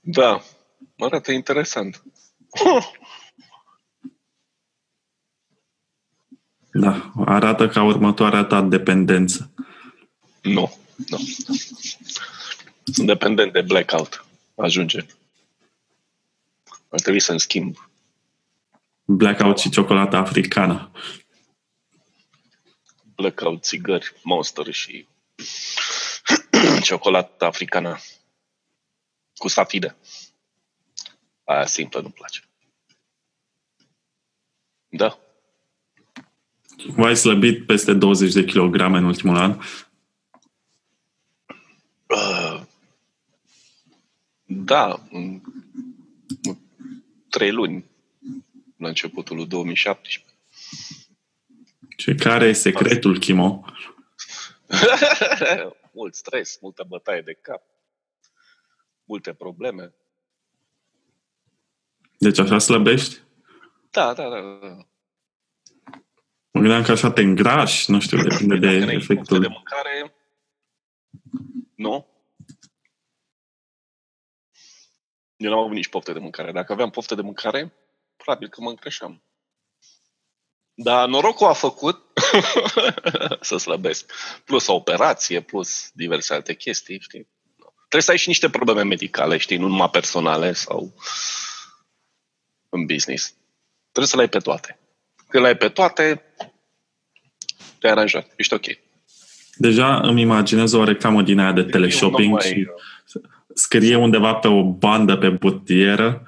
Da. Arată interesant. Da, arată ca următoarea ta dependență. Nu. Nu. Sunt dependent de blackout. Ajunge. Ar trebui să-mi schimb. Blackout și ciocolată africană. Blackout, țigări, monster și ciocolată africană cu stafide. Aia simplă nu-mi place. Da. V-ai slăbit peste 20 de kilograme în ultimul an. Uh, da, în, în trei luni, la începutul lui 2017. Și care e secretul, Chimo? Mult stres, multă bătaie de cap, multe probleme. Deci așa slăbești? Da, da, da. da. Mă gândeam că așa te îngrași, nu știu, depinde de Dacă n-ai poftă de efectul. mâncare, nu? Eu n-am avut nici poftă de mâncare. Dacă aveam poftă de mâncare, probabil că mă încreșeam. Dar norocul a făcut să slăbesc. Plus o operație, plus diverse alte chestii, știi? Trebuie să ai și niște probleme medicale, știi? Nu numai personale sau în business. Trebuie să le ai pe toate. Când le ai pe toate, te-ai aranjat. Ești ok. Deja îmi imaginez o reclamă din aia de teleshopping Eu nu și scrie undeva pe o bandă pe butieră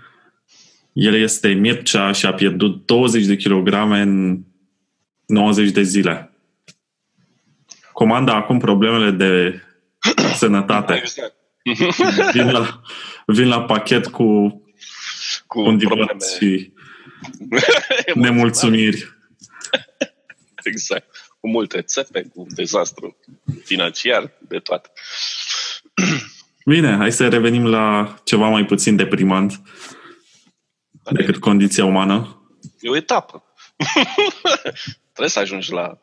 el este Mircea și a pierdut 20 de kilograme în 90 de zile. Comanda acum problemele de sănătate. Exact. Vin la, vin la pachet cu Cu un probleme. divorț și nemulțumiri. Exact. Cu multe țepe, cu un dezastru financiar, de toate. Bine, hai să revenim la ceva mai puțin deprimant decât condiția umană. E o etapă. Trebuie să ajungi la,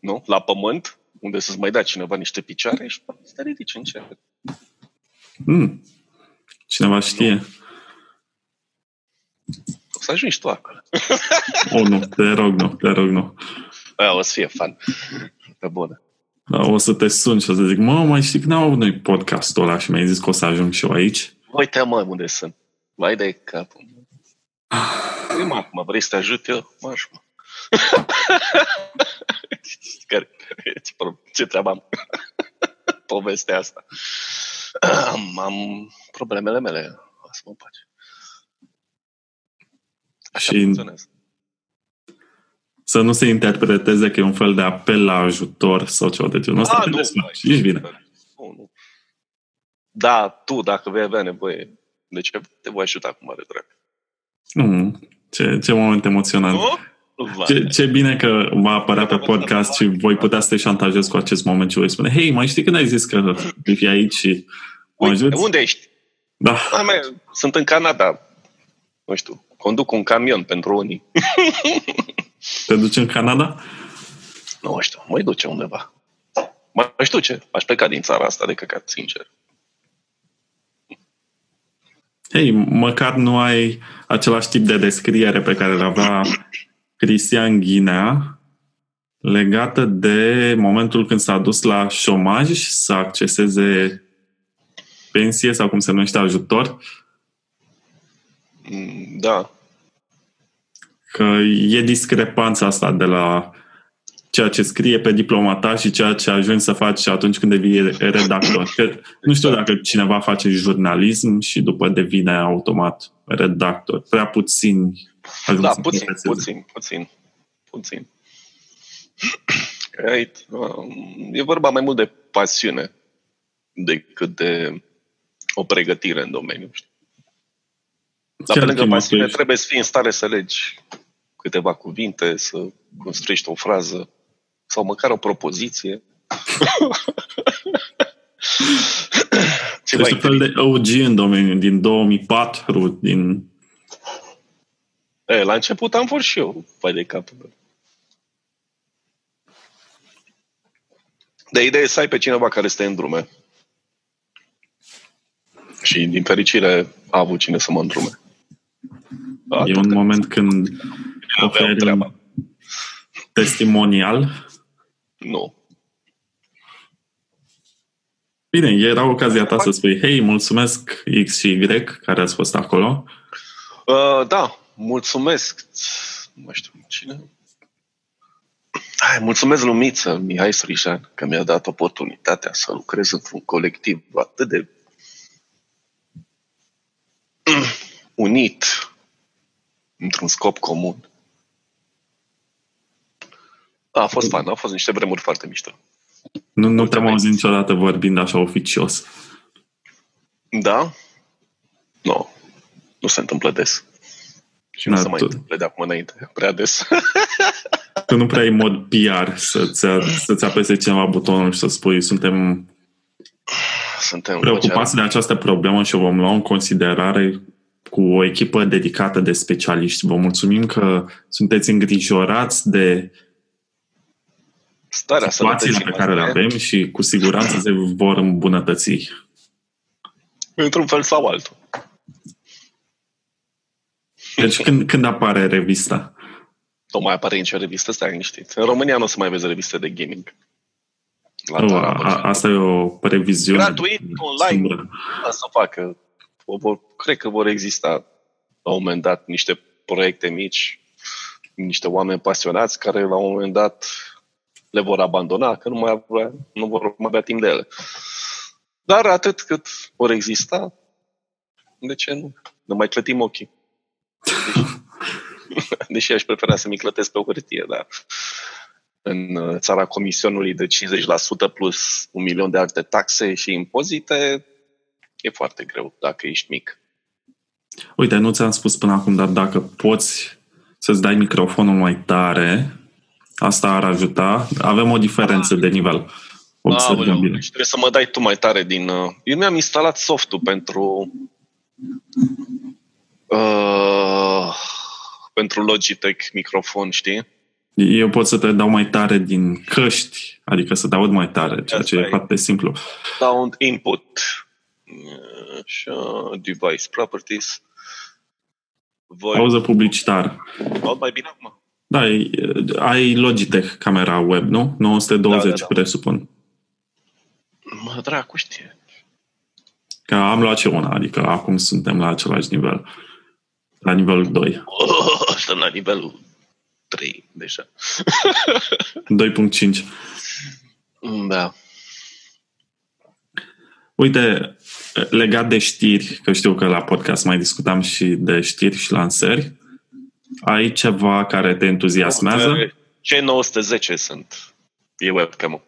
nu? la pământ, unde să-ți mai dea cineva niște picioare și să te ridici încet. Hmm. Cineva știe. O să ajungi tu acolo. O, nu, te rog, nu, te rog, nu. Aia o să fie fan. Pe bună. Da, o să te sun și o să zic, mă, mai știi că n-am avut noi podcastul ăla și mi-ai zis că o să ajung și eu aici? Uite, mă, unde sunt. Vai de capul. Mă, acum, vrei să te ajut eu? Marș, mă. care, ce treabă am? Povestea asta. Am, am problemele mele. Să mă pace. Așa și funcționează. Să nu se interpreteze că e un fel de apel la ajutor sau ceva de genul ăsta. Ah, nu, Ești bine. Nu, nu. Da, tu, dacă vei avea nevoie de ce, te voi ajuta cu mare drag. Nu, ce, ce moment emoționant. Nu? Ce, ce bine că va apărea pe podcast și voi putea să te șantajez cu acest moment și voi spune, hei, mai știi când ai zis că vei fi aici și mă Uite, unde ești? Da. A, mai, sunt în Canada. Nu știu, conduc un camion pentru unii. Te duci în Canada? Nu știu, mă duce undeva. Mai știu ce, aș pleca din țara asta de căcat, sincer. Hei, măcar nu ai același tip de descriere pe care îl avea Cristian Ghinea legată de momentul când s-a dus la șomaj să acceseze pensie sau cum se numește ajutor. Mm, da. Că e discrepanța asta de la ceea ce scrie pe diplomata și ceea ce ajungi să faci atunci când devii redactor. Că nu știu dacă cineva face jurnalism și după devine automat redactor. Prea puțini da, puțin, puțin, puțin, puțin. Right. Um, e vorba mai mult de pasiune decât de o pregătire în domeniu. Dar pe lângă pasiune trebuie să fii în stare să legi câteva cuvinte, să construiești o frază sau măcar o propoziție. Ce este un fel de OG în domeniu, din 2004, din E, la început am fost și eu, vai de cap. De idee să ai pe cineva care este în drume. Și din fericire a avut cine să mă îndrume. e un moment când oferi un testimonial? Nu. Bine, era ocazia ta să spui, hei, mulțumesc X și Y care ați fost acolo. Uh, da, mulțumesc, nu mai știu cine, Hai, mulțumesc Lumiță, Mihai Srișan, că mi-a dat oportunitatea să lucrez într-un colectiv atât de unit, într-un scop comun. A fost fan, au fost niște vremuri foarte mișto. Nu, nu te-am auzit niciodată vorbind așa oficios. Da? Nu. Nu se întâmplă des. Și nu da, se mai întâmple de acum înainte, prea des. Că nu prea ai mod PR să-ți, să-ți apese cineva butonul și să spui suntem, suntem preocupați de această problemă și o vom lua în considerare cu o echipă dedicată de specialiști. Vă mulțumim că sunteți îngrijorați de Starea situațiile pe care le avem și cu siguranță se vor îmbunătăți. Într-un fel sau altul. Deci când, când apare revista? Nu mai apare nicio revistă, stai liniștit. În România nu o să mai vezi reviste de gaming. La oh, a, a, asta e o previziune. Gratuit, online, să facă. Vor, cred că vor exista la un moment dat niște proiecte mici, niște oameni pasionați care la un moment dat le vor abandona, că nu, mai avea, nu vor mai avea timp de ele. Dar atât cât vor exista, de ce nu? Ne mai clătim ochii. Deși aș prefera să mi clătesc pe o hârtie, dar în uh, țara comisionului de 50% plus un milion de alte taxe și impozite, e foarte greu dacă ești mic. Uite, nu ți-am spus până acum, dar dacă poți să-ți dai microfonul mai tare, asta ar ajuta. Avem o diferență ah. de nivel. Observăm bine. Și trebuie să mă dai tu mai tare din... Uh, eu mi-am instalat softul pentru uh, pentru Logitech microfon, știi? Eu pot să te dau mai tare din căști, adică să te aud mai tare, ceea ce e foarte simplu. Sound input. Așa, device properties. Voi... Pauză publicitar. Aud mai bine acum? Da, ai Logitech camera web, nu? 920, da, da, da. presupun. Mă, dracu știe. Că am luat și una, adică acum suntem la același nivel. La nivelul 2. Suntem la nivelul 3 deja. 2.5. Da. Uite, legat de știri, că știu că la podcast mai discutam și de știri și lansări, ai ceva care te entuziasmează? Ce 910 sunt. E webcam-ul.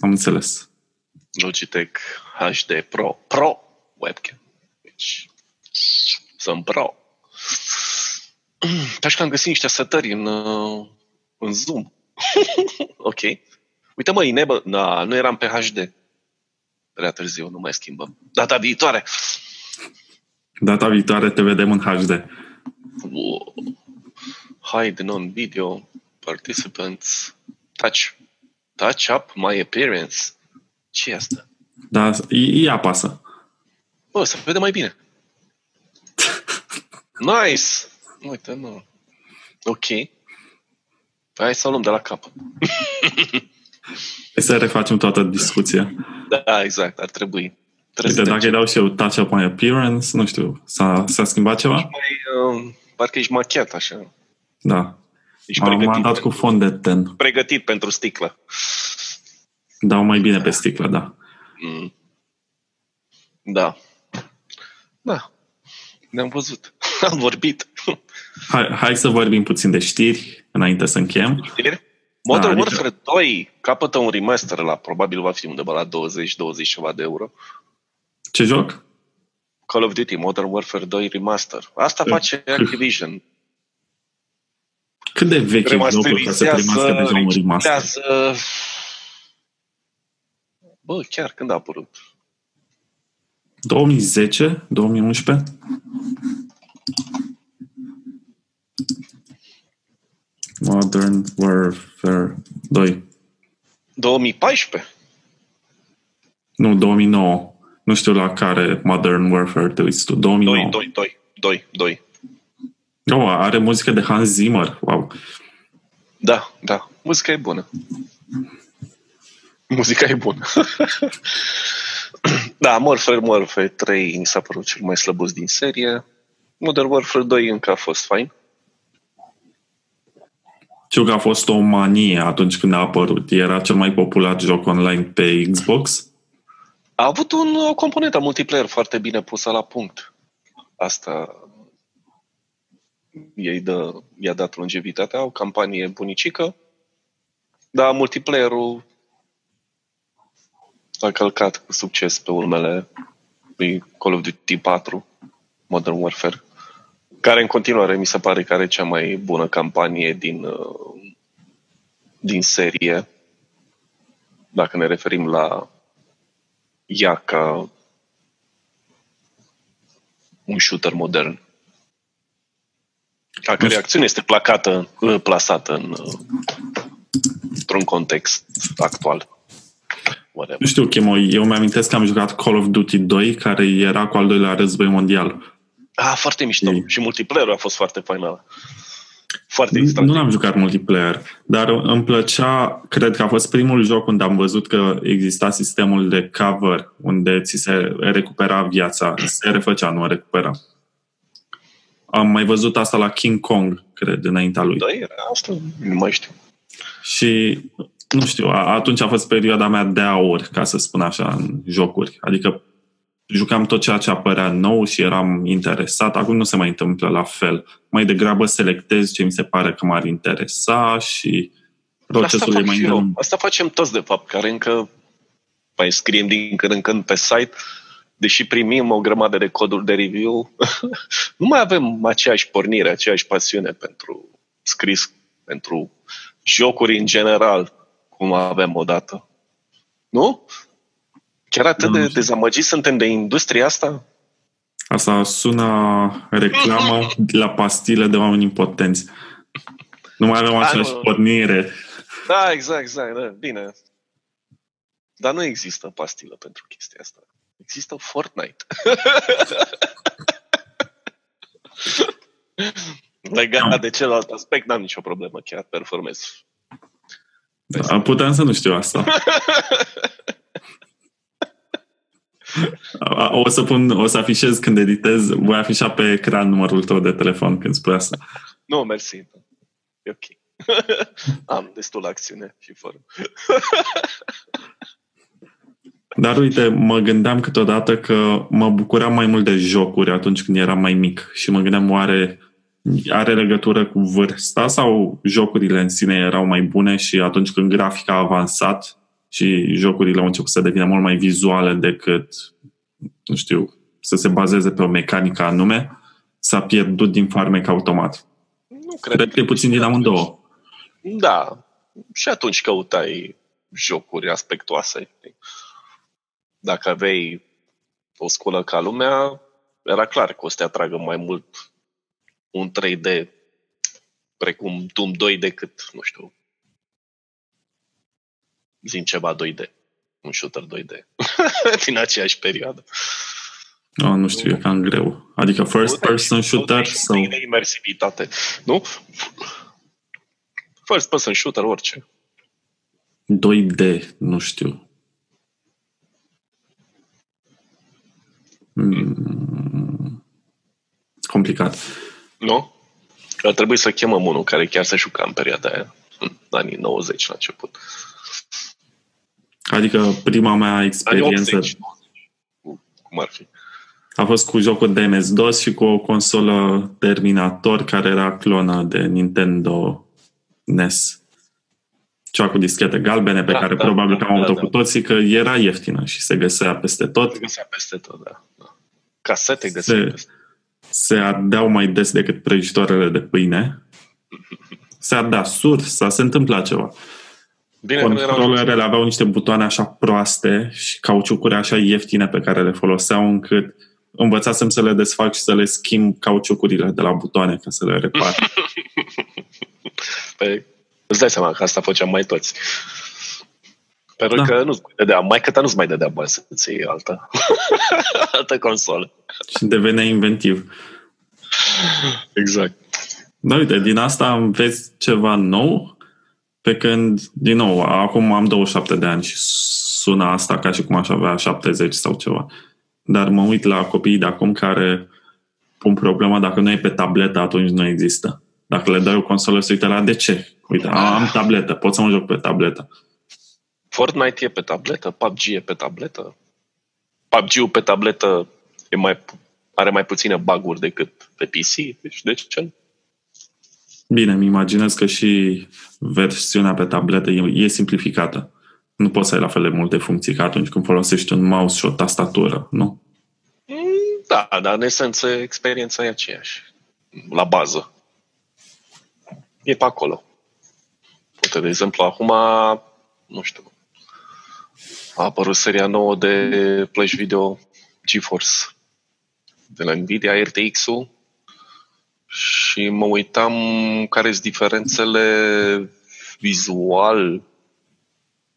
Am înțeles. Logitech HD Pro. Pro webcam. Deci, sunt pro. Așa că am găsit niște setări în, uh, în Zoom. ok. Uite mă, Inebă, na, nu eram pe HD. Prea târziu, nu mai schimbăm. Data viitoare. Data viitoare te vedem în HD. Hide non-video participants. Touch. Touch up my appearance. ce e asta? Da, e apasă. Bă, să vede mai bine. nice! Uite, nu. Ok. Hai să o luăm de la cap. Hai să refacem toată discuția. Da, exact, ar trebui. Trebuie Uite, dacă îi dau și eu touch up my appearance, nu știu, s-a, s-a schimbat ceva? Mai, uh, parcă ești machiat așa. Da. Ești M-am dat pentru, cu fond de ten. Pregătit pentru sticlă. Dau mai bine pe sticlă, da. Mm. Da. Da. Ne-am văzut. Am vorbit. Hai, hai să vorbim puțin de știri înainte să încheiem. Știri? Modern da, Warfare adică... 2 capătă un remaster la, probabil va fi undeva la 20-20 ceva de euro. Ce joc? Call of Duty Modern Warfare 2 Remaster. Asta face Activision. Cât de vechi e jocul ca să primească deja un remaster? Bă, chiar când a apărut? 2010? 2011? Modern Warfare 2. 2014? Nu, 2009. Nu știu la care Modern Warfare te uiți tu. 2009. 2, 2, 2, 2, 2. Oh, are muzică de Hans Zimmer. Wow. Da, da. Muzica e bună. Muzica e bună. da, Warfare, Warfare 3 mi s-a părut cel mai slăbus din serie. Modern Warfare 2 încă a fost fain. Știu că a fost o manie atunci când a apărut. Era cel mai popular joc online pe Xbox. A avut un, o componentă multiplayer foarte bine pusă la punct. Asta ei dă, i-a dat longevitatea, o campanie bunicică, dar multiplayer-ul a călcat cu succes pe urmele lui Call of Duty 4, Modern Warfare care în continuare mi se pare că are cea mai bună campanie din, uh, din serie, dacă ne referim la ea ca un shooter modern. A cărei acțiune este placată, uh, plasată în, uh, într-un context actual. Whatever. Nu știu, Chemo, eu mi-amintesc că am jucat Call of Duty 2, care era cu al doilea război mondial. Ah, foarte mișto. E... Și multiplayer a fost foarte fain ăla. Foarte extra. Nu am jucat multiplayer, dar îmi plăcea, cred că a fost primul joc unde am văzut că exista sistemul de cover, unde ți se recupera viața, se refăcea, nu recupera. Am mai văzut asta la King Kong, cred, înaintea lui. Da, era asta, nu mai știu. Și, nu știu, atunci a fost perioada mea de aur, ca să spun așa, în jocuri. Adică jucam tot ceea ce apărea nou și eram interesat. Acum nu se mai întâmplă la fel. Mai degrabă selectez ce mi se pare că m-ar interesa și procesul Asta e mai eu. Asta facem toți, de fapt, care încă mai scriem din când în când pe site, deși primim o grămadă de coduri de review, nu mai avem aceeași pornire, aceeași pasiune pentru scris, pentru jocuri în general, cum avem odată. Nu? Chiar atât de dezamăgiți suntem de industria asta? Asta sună reclamă la pastile de oameni impotenți. Nu mai avem aceeași pornire. Da, exact, exact. Da. Bine. Dar nu există pastilă pentru chestia asta. Există Fortnite. Legat de celălalt aspect, n-am nicio problemă, chiar performez. Da, puteam să nu știu asta. O să pun, o să afișez când editez, voi afișa pe ecran numărul tău de telefon când spui asta. Nu, mersi. E ok. Am destul acțiune și fără. Dar uite, mă gândeam câteodată că mă bucuram mai mult de jocuri atunci când eram mai mic și mă gândeam oare are legătură cu vârsta sau jocurile în sine erau mai bune și atunci când grafica a avansat și jocurile au început să devină mult mai vizuale decât, nu știu, să se bazeze pe o mecanică anume, s-a pierdut din farmec automat. Nu cred, cred că e puțin din amândouă. Da. Și atunci căutai jocuri aspectoase. Dacă aveai o scolă ca lumea, era clar că o să te atragă mai mult un 3D precum Doom 2 decât, nu știu, zin ceva 2D. Un shooter 2D. din aceeași perioadă. Oh, nu știu, e cam greu. Adică first person shooter sau... imersivitate, nu? First person shooter, orice. 2D, nu știu. Complicat. Nu? Ar trebui să chemăm unul care chiar se juca în perioada aia, în anii 90 la început. Adică prima mea experiență... 80, cum ar fi? A fost cu jocul de MS-DOS și cu o consolă Terminator care era clonă de Nintendo NES. Cea cu dischete galbene pe da, care da, probabil da, că am avut-o da, cu toții, că era ieftină și se găsea peste tot. Se găsea peste tot, da. da. Casete găsea se, peste se ardeau mai des decât prăjiștoarele de pâine. Se ardea sursa, se întâmpla ceva. Bine, Controlerele aveau niște butoane așa proaste și cauciucuri așa ieftine pe care le foloseau încât învățasem să le desfac și să le schimb cauciucurile de la butoane ca să le repar. păi, îți dai seama că asta făceam mai toți. Pentru da. că nu-ți mai dădea, mai că nu-ți mai dădea bani să-ți iei altă, altă consolă. Și devenea inventiv. Exact. Da, uite, din asta înveți ceva nou, pe când, din nou, acum am 27 de ani și sună asta ca și cum aș avea 70 sau ceva. Dar mă uit la copiii de acum care pun problema dacă nu e pe tabletă, atunci nu există. Dacă le dai o consolă, se uită la de ce? Uite, am tabletă, pot să mă joc pe tabletă. Fortnite e pe tabletă, PUBG e pe tabletă. PUBG-ul pe tabletă e mai, are mai puține baguri decât pe PC, deci de ce Bine, îmi imaginez că și versiunea pe tabletă e, e simplificată. Nu poți să ai la fel de multe funcții ca atunci când folosești un mouse și o tastatură, nu? Mm, da, dar în esență experiența e aceeași. La bază. E pe acolo. Uite, de exemplu, acum, nu știu, a apărut seria nouă de plăci video GeForce de la Nvidia, RTX-ul și mă uitam care sunt diferențele vizual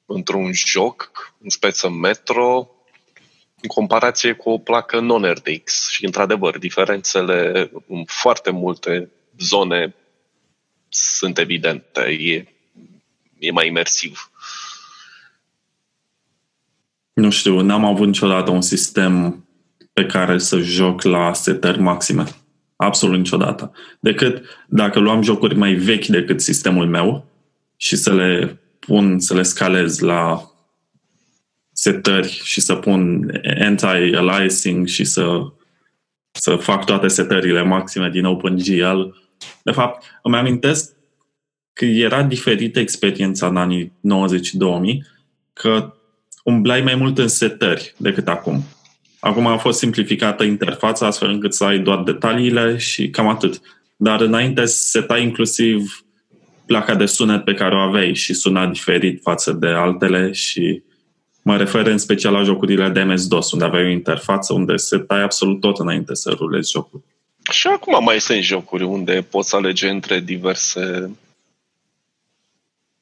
într-un joc, în speță Metro, în comparație cu o placă non-RTX. Și, într-adevăr, diferențele în foarte multe zone sunt evidente. E, e mai imersiv. Nu știu, n-am avut niciodată un sistem pe care să joc la setări maxime. Absolut niciodată. Decât dacă luam jocuri mai vechi decât sistemul meu și să le pun, să le scalez la setări și să pun anti-aliasing și să, să fac toate setările maxime din OpenGL. De fapt, îmi amintesc că era diferită experiența în anii 90-2000, că umblai mai mult în setări decât acum. Acum a fost simplificată interfața astfel încât să ai doar detaliile și cam atât. Dar înainte setai inclusiv placa de sunet pe care o aveai și suna diferit față de altele și mă refer în special la jocurile de MS-DOS, unde aveai o interfață unde setai absolut tot înainte să rulezi jocul. Și acum mai sunt jocuri unde poți alege între diverse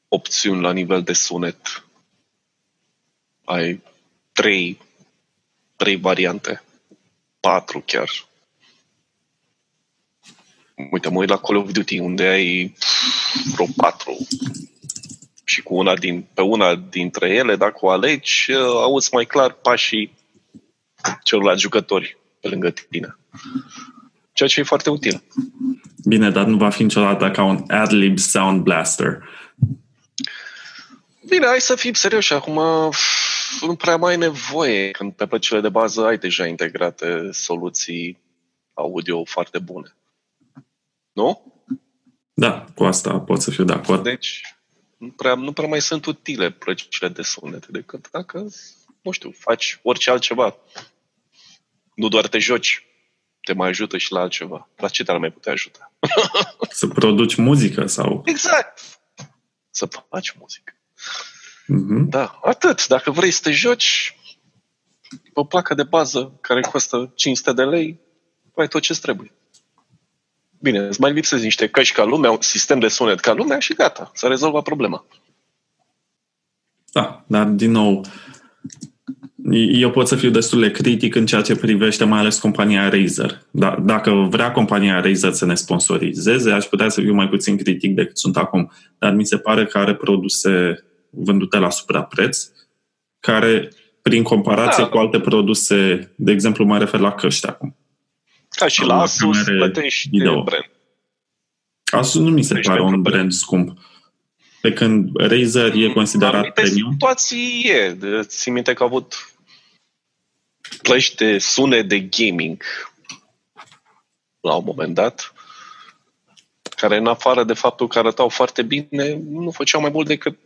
opțiuni la nivel de sunet ai trei, trei variante, patru chiar. Uite, mă uit la Call of Duty, unde ai vreo patru și cu una din, pe una dintre ele, dacă o alegi, auzi mai clar pașii celorlalți jucători pe lângă tine. Ceea ce e foarte util. Bine, dar nu va fi niciodată ca un Adlib Sound Blaster. Bine, hai să fim serioși. Acum nu prea mai ai nevoie când pe plăcile de bază ai deja integrate soluții audio foarte bune. Nu? Da, cu asta pot să fiu de acord. Deci, nu prea, nu prea mai sunt utile plăcile de sunet decât dacă, nu știu, faci orice altceva. Nu doar te joci, te mai ajută și la altceva. La ce te-ar mai putea ajuta? să produci muzică sau... Exact! Să faci muzică. Mm-hmm. Da, atât. Dacă vrei să te joci, o placă de bază care costă 500 de lei, ai tot ce trebuie. Bine, îți mai lipsesc niște căști ca lumea, un sistem de sunet ca lumea și gata, s-a rezolvat problema. Da, dar din nou, eu pot să fiu destul de critic în ceea ce privește mai ales compania Razer. Da, dacă vrea compania Razer să ne sponsorizeze, aș putea să fiu mai puțin critic decât sunt acum. Dar mi se pare că are produse vândute la suprapreț, care, prin comparație da. cu alte produse, de exemplu, mă refer la căști acum. Ca și la Asus plătești video. brand. Asus nu mi se pare un brand scump. Pe când Razer e considerat premium. situații e. Țin minte că a avut plăci de sune de gaming la un moment dat, care în afară de faptul că arătau foarte bine, nu făceau mai mult decât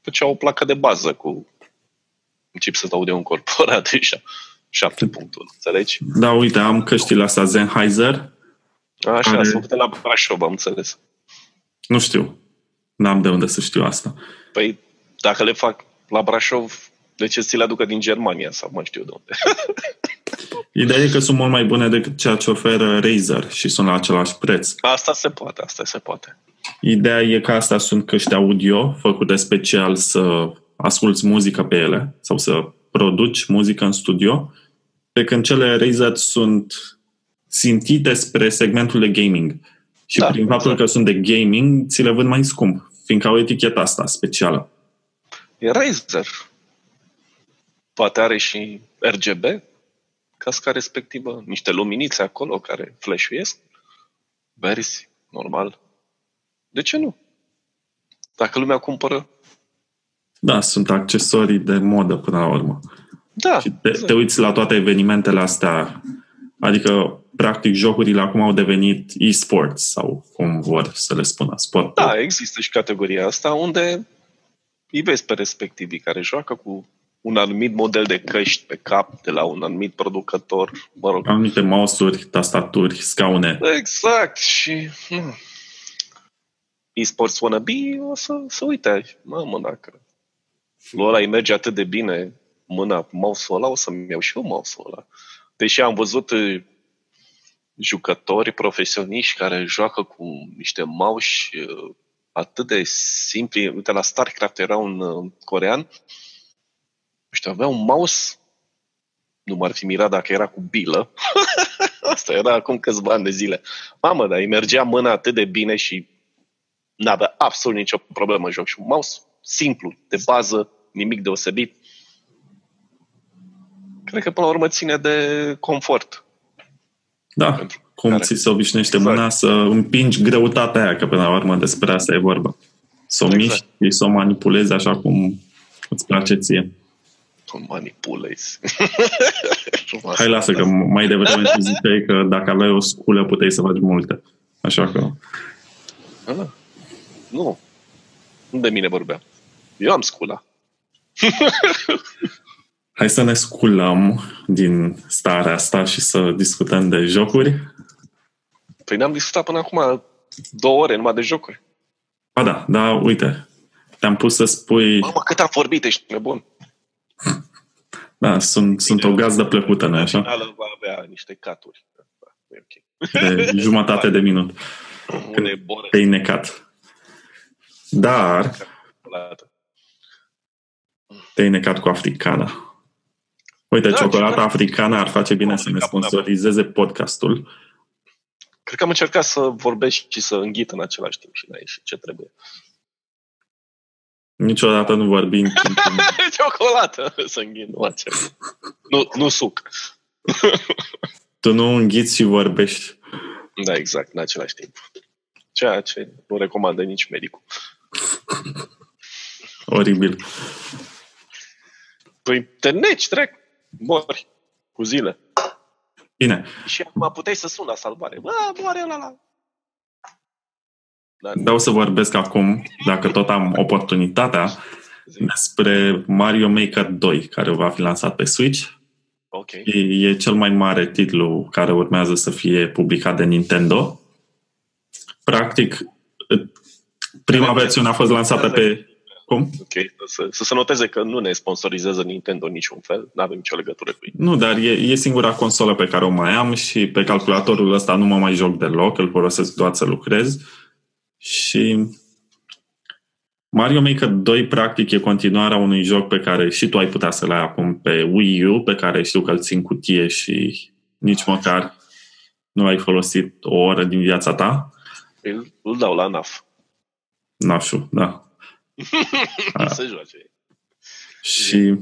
făceau o placă de bază cu un chipset audio încorporat deja. 7 punctul, înțelegi? Da, uite, am căștile astea Sennheiser. Așa, care... sunt de la Brașov, am înțeles. Nu știu. N-am de unde să știu asta. Păi, dacă le fac la Brașov, de ce ți le aducă din Germania sau mai știu de unde? Ideea e că sunt mult mai bune decât ceea ce oferă Razer și sunt la același preț. Asta se poate, asta se poate. Ideea e că astea sunt căști audio făcute special să asculți muzică pe ele sau să produci muzică în studio, pe când cele Razer sunt țintite spre segmentul de gaming. Și da, prin faptul exact. că sunt de gaming, ți le vând mai scump, fiindcă au eticheta asta specială. E Razer. Poate are și RGB, casca respectivă, niște luminițe acolo care flashuiesc, verzi, normal. De ce nu? Dacă lumea cumpără. Da, sunt accesorii de modă până la urmă. Da. Și te, exact. te uiți la toate evenimentele astea, adică, practic, jocurile acum au devenit e-sports sau cum vor să le spună, sport. Da, există și categoria asta unde îi vezi pe respectivii care joacă cu un anumit model de căști pe cap de la un anumit producător, mă rog. Anumite mouse-uri, tastaturi, scaune. Exact. Și hmm, e-sports wannabe o să, să uite, mamă, dacă lui ăla îi merge atât de bine mâna cu mouse-ul ăla, o să-mi iau și eu mouse-ul ăla. Deși am văzut uh, jucători profesioniști care joacă cu niște mouse uh, atât de simpli. Uite, la StarCraft era un uh, corean, nu știu, avea un mouse, nu m-ar fi mirat dacă era cu bilă. Asta era acum câțiva ani de zile. Mamă, dar îi mergea mâna atât de bine și n-avea absolut nicio problemă în joc. Și un mouse simplu, de bază, nimic deosebit. Cred că până la urmă ține de confort. Da, Pentru cum care... ți se obișnuiește exact. mâna să împingi greutatea aia, că până la urmă despre asta e vorba. Să o exact. miști și să o manipulezi așa cum îți place ție. Să manipulezi. Hai, lasă că mai devreme tu ziceai că dacă aveai o sculă puteai să faci multe. Așa că... Ah, nu. Nu de mine vorbea. Eu am scula. Hai să ne sculăm din starea asta și să discutăm de jocuri. Păi ne-am discutat până acum două ore numai de jocuri. Ba da, da, uite. Te-am pus să spui... Mamă, cât am vorbit, ești nebun. Da, sunt, sunt o gazdă plăcută, nu așa? Finală va avea niște caturi. Da, e okay. De jumătate de minut. Te-ai necat. Dar te-ai necat cu africana. Uite, da, ciocolata africană ar face bine să ne sponsorizeze podcastul. Cred că am încercat să vorbesc și să înghit în același timp și n-a ieșit ce trebuie. Niciodată nu vorbi în timp. Ciocolată să înghit, nu Nu, nu suc. tu nu înghiți și vorbești. Da, exact, în același timp. ceea ce nu recomandă nici medicul. Oribil. Păi te neci, trec, mori cu zile. Bine. Și acum puteai să suni la salvare. Bă, moare la la. Dar... Vreau să vorbesc acum, dacă tot am oportunitatea, despre Mario Maker 2, care va fi lansat pe Switch. Okay. E, e cel mai mare titlu care urmează să fie publicat de Nintendo. Practic, prima versiune a fost lansată pe... Cum? Ok, să, să se noteze că nu ne sponsorizează Nintendo niciun fel, nu avem nicio legătură cu ei. Nu, dar e, e singura consolă pe care o mai am și pe calculatorul ăsta nu mă mai joc deloc, îl folosesc doar să lucrez. Și Mario Maker 2 practic e continuarea unui joc pe care și tu ai putea să-l ai acum pe Wii U, pe care știu că îl țin cutie și nici măcar nu l-ai folosit o oră din viața ta. Îl, îl dau la NAF. NAF-ul, da. să joace. Și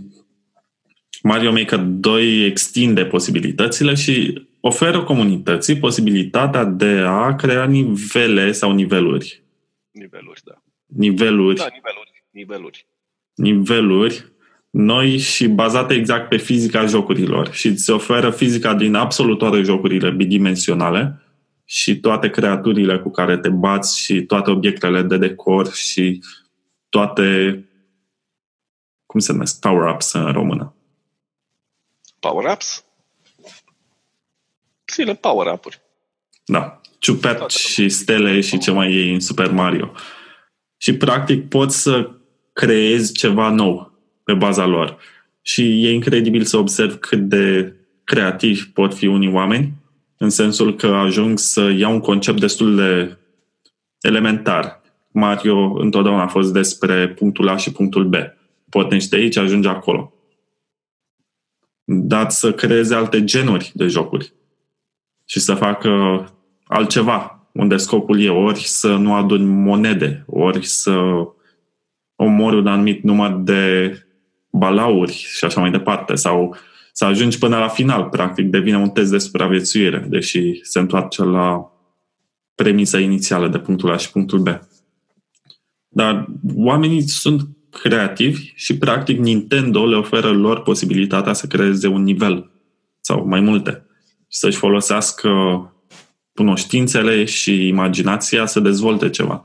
Mario Maker 2 extinde posibilitățile și oferă comunității posibilitatea de a crea nivele sau niveluri. Niveluri, da. Niveluri. Da, niveluri. Niveluri. Niveluri noi și bazate exact pe fizica jocurilor și îți oferă fizica din absolut toate jocurile bidimensionale și toate creaturile cu care te bați și toate obiectele de decor și toate cum se numesc? Power-ups în română. Power-ups? Zile power-up-uri. Da. Ciupet și stele și ce mai e în Super Mario. Și practic poți să creezi ceva nou pe baza lor. Și e incredibil să observ cât de creativi pot fi unii oameni, în sensul că ajung să iau un concept destul de elementar. Mario întotdeauna a fost despre punctul A și punctul B. Pornești de aici, ajungi acolo. Dar să creeze alte genuri de jocuri și să facă altceva, unde scopul e ori să nu aduni monede, ori să omori un anumit număr de balauri și așa mai departe, sau să ajungi până la final, practic, devine un test de supraviețuire, deși se întoarce la premisa inițială de punctul A și punctul B. Dar oamenii sunt creativi și, practic, Nintendo le oferă lor posibilitatea să creeze un nivel sau mai multe și să-și folosească cunoștințele și imaginația să dezvolte ceva.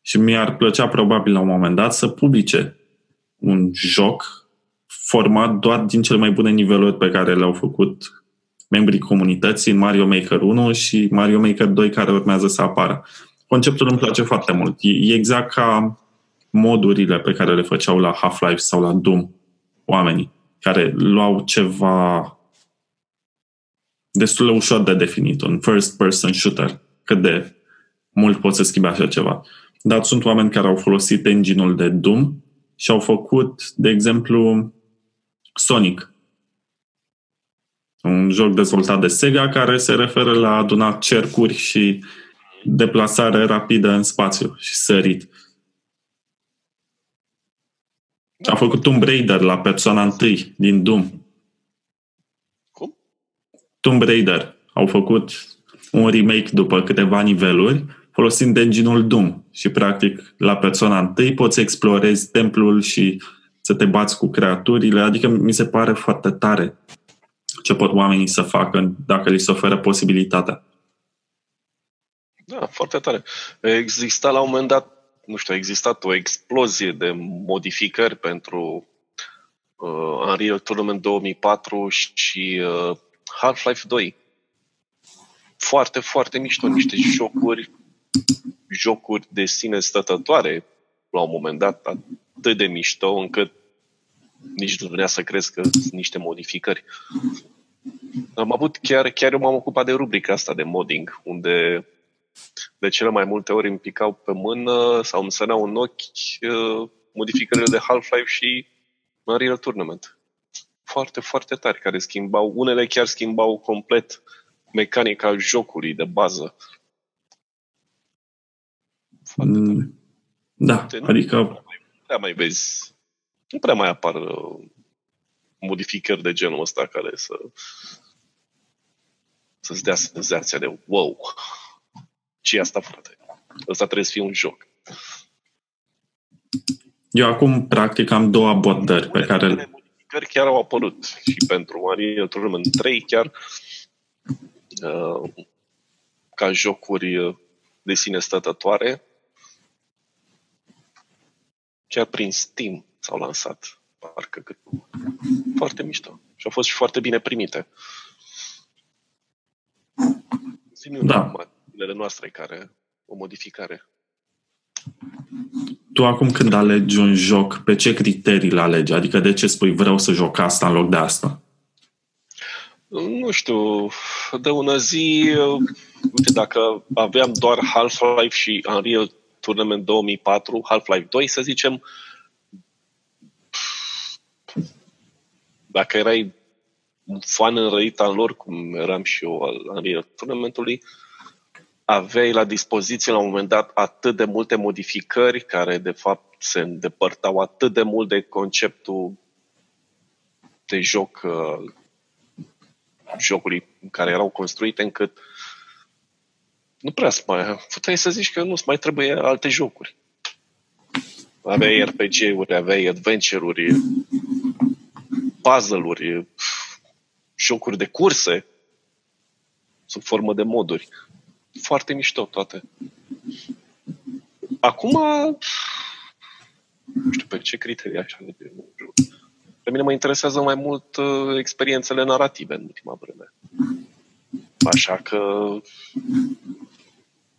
Și mi-ar plăcea probabil la un moment dat să publice un joc format doar din cele mai bune niveluri pe care le-au făcut membrii comunității în Mario Maker 1 și Mario Maker 2 care urmează să apară. Conceptul îmi place foarte mult. E exact ca modurile pe care le făceau la Half-Life sau la Doom oamenii, care luau ceva destul de ușor de definit, un first-person shooter, cât de mult poți să schimbi așa ceva. Dar sunt oameni care au folosit engine-ul de Doom și au făcut, de exemplu, Sonic. Un joc dezvoltat de Sega care se referă la adunat cercuri și deplasare rapidă în spațiu și sărit. A făcut Tomb Raider la persoana întâi din Doom. Cum? Tomb Raider. Au făcut un remake după câteva niveluri folosind engine-ul Doom și practic la persoana întâi poți explorezi templul și să te bați cu creaturile, adică mi se pare foarte tare ce pot oamenii să facă dacă li se oferă posibilitatea. Da, foarte tare. Exista la un moment dat, nu știu, a existat o explozie de modificări pentru uh, Unreal Tournament 2004 și uh, Half-Life 2. Foarte, foarte mișto, niște jocuri, jocuri de sine stătătoare, la un moment dat, atât de mișto încât nici nu vrea să crezi că sunt niște modificări. Am avut chiar, chiar eu m-am ocupat de rubrica asta de modding, unde de cele mai multe ori îmi picau pe mână sau îmi săreau în ochi uh, modificările de Half-Life și Unreal Tournament. Foarte, foarte tari, care schimbau, unele chiar schimbau complet mecanica jocului de bază. Foarte mm, Da, adică... Nu prea mai vezi, nu prea mai apar uh, modificări de genul ăsta care să să-ți dea senzația de wow, ce asta, frate? Ăsta trebuie să fie un joc. Eu acum, practic, am două abordări pe care... Modificări chiar au apărut și pentru Unreal Tournament 3 chiar uh, ca jocuri de sine stătătoare. Chiar prin Steam s-au lansat, parcă cât foarte mișto. Și au fost și foarte bine primite. Țin da. noastre care o modificare. Tu acum când alegi un joc, pe ce criterii îl alegi? Adică de ce spui vreau să joc asta în loc de asta? Nu știu, de una zi, uite, dacă aveam doar Half-Life și Unreal Tournament 2004, Half-Life 2, să zicem, dacă erai un fan înrăit al lor, cum eram și eu al Unreal Tournamentului, aveai la dispoziție la un moment dat atât de multe modificări care de fapt se îndepărtau atât de mult de conceptul de joc uh, jocului care erau construite încât nu prea să mai... Puteai să zici că nu mai trebuie alte jocuri. Aveai RPG-uri, aveai adventure-uri, puzzle-uri, jocuri de curse sub formă de moduri. Foarte mișto toate. Acum, nu știu pe ce criterii așa de Pe mine mă interesează mai mult uh, experiențele narrative în ultima vreme. Așa că,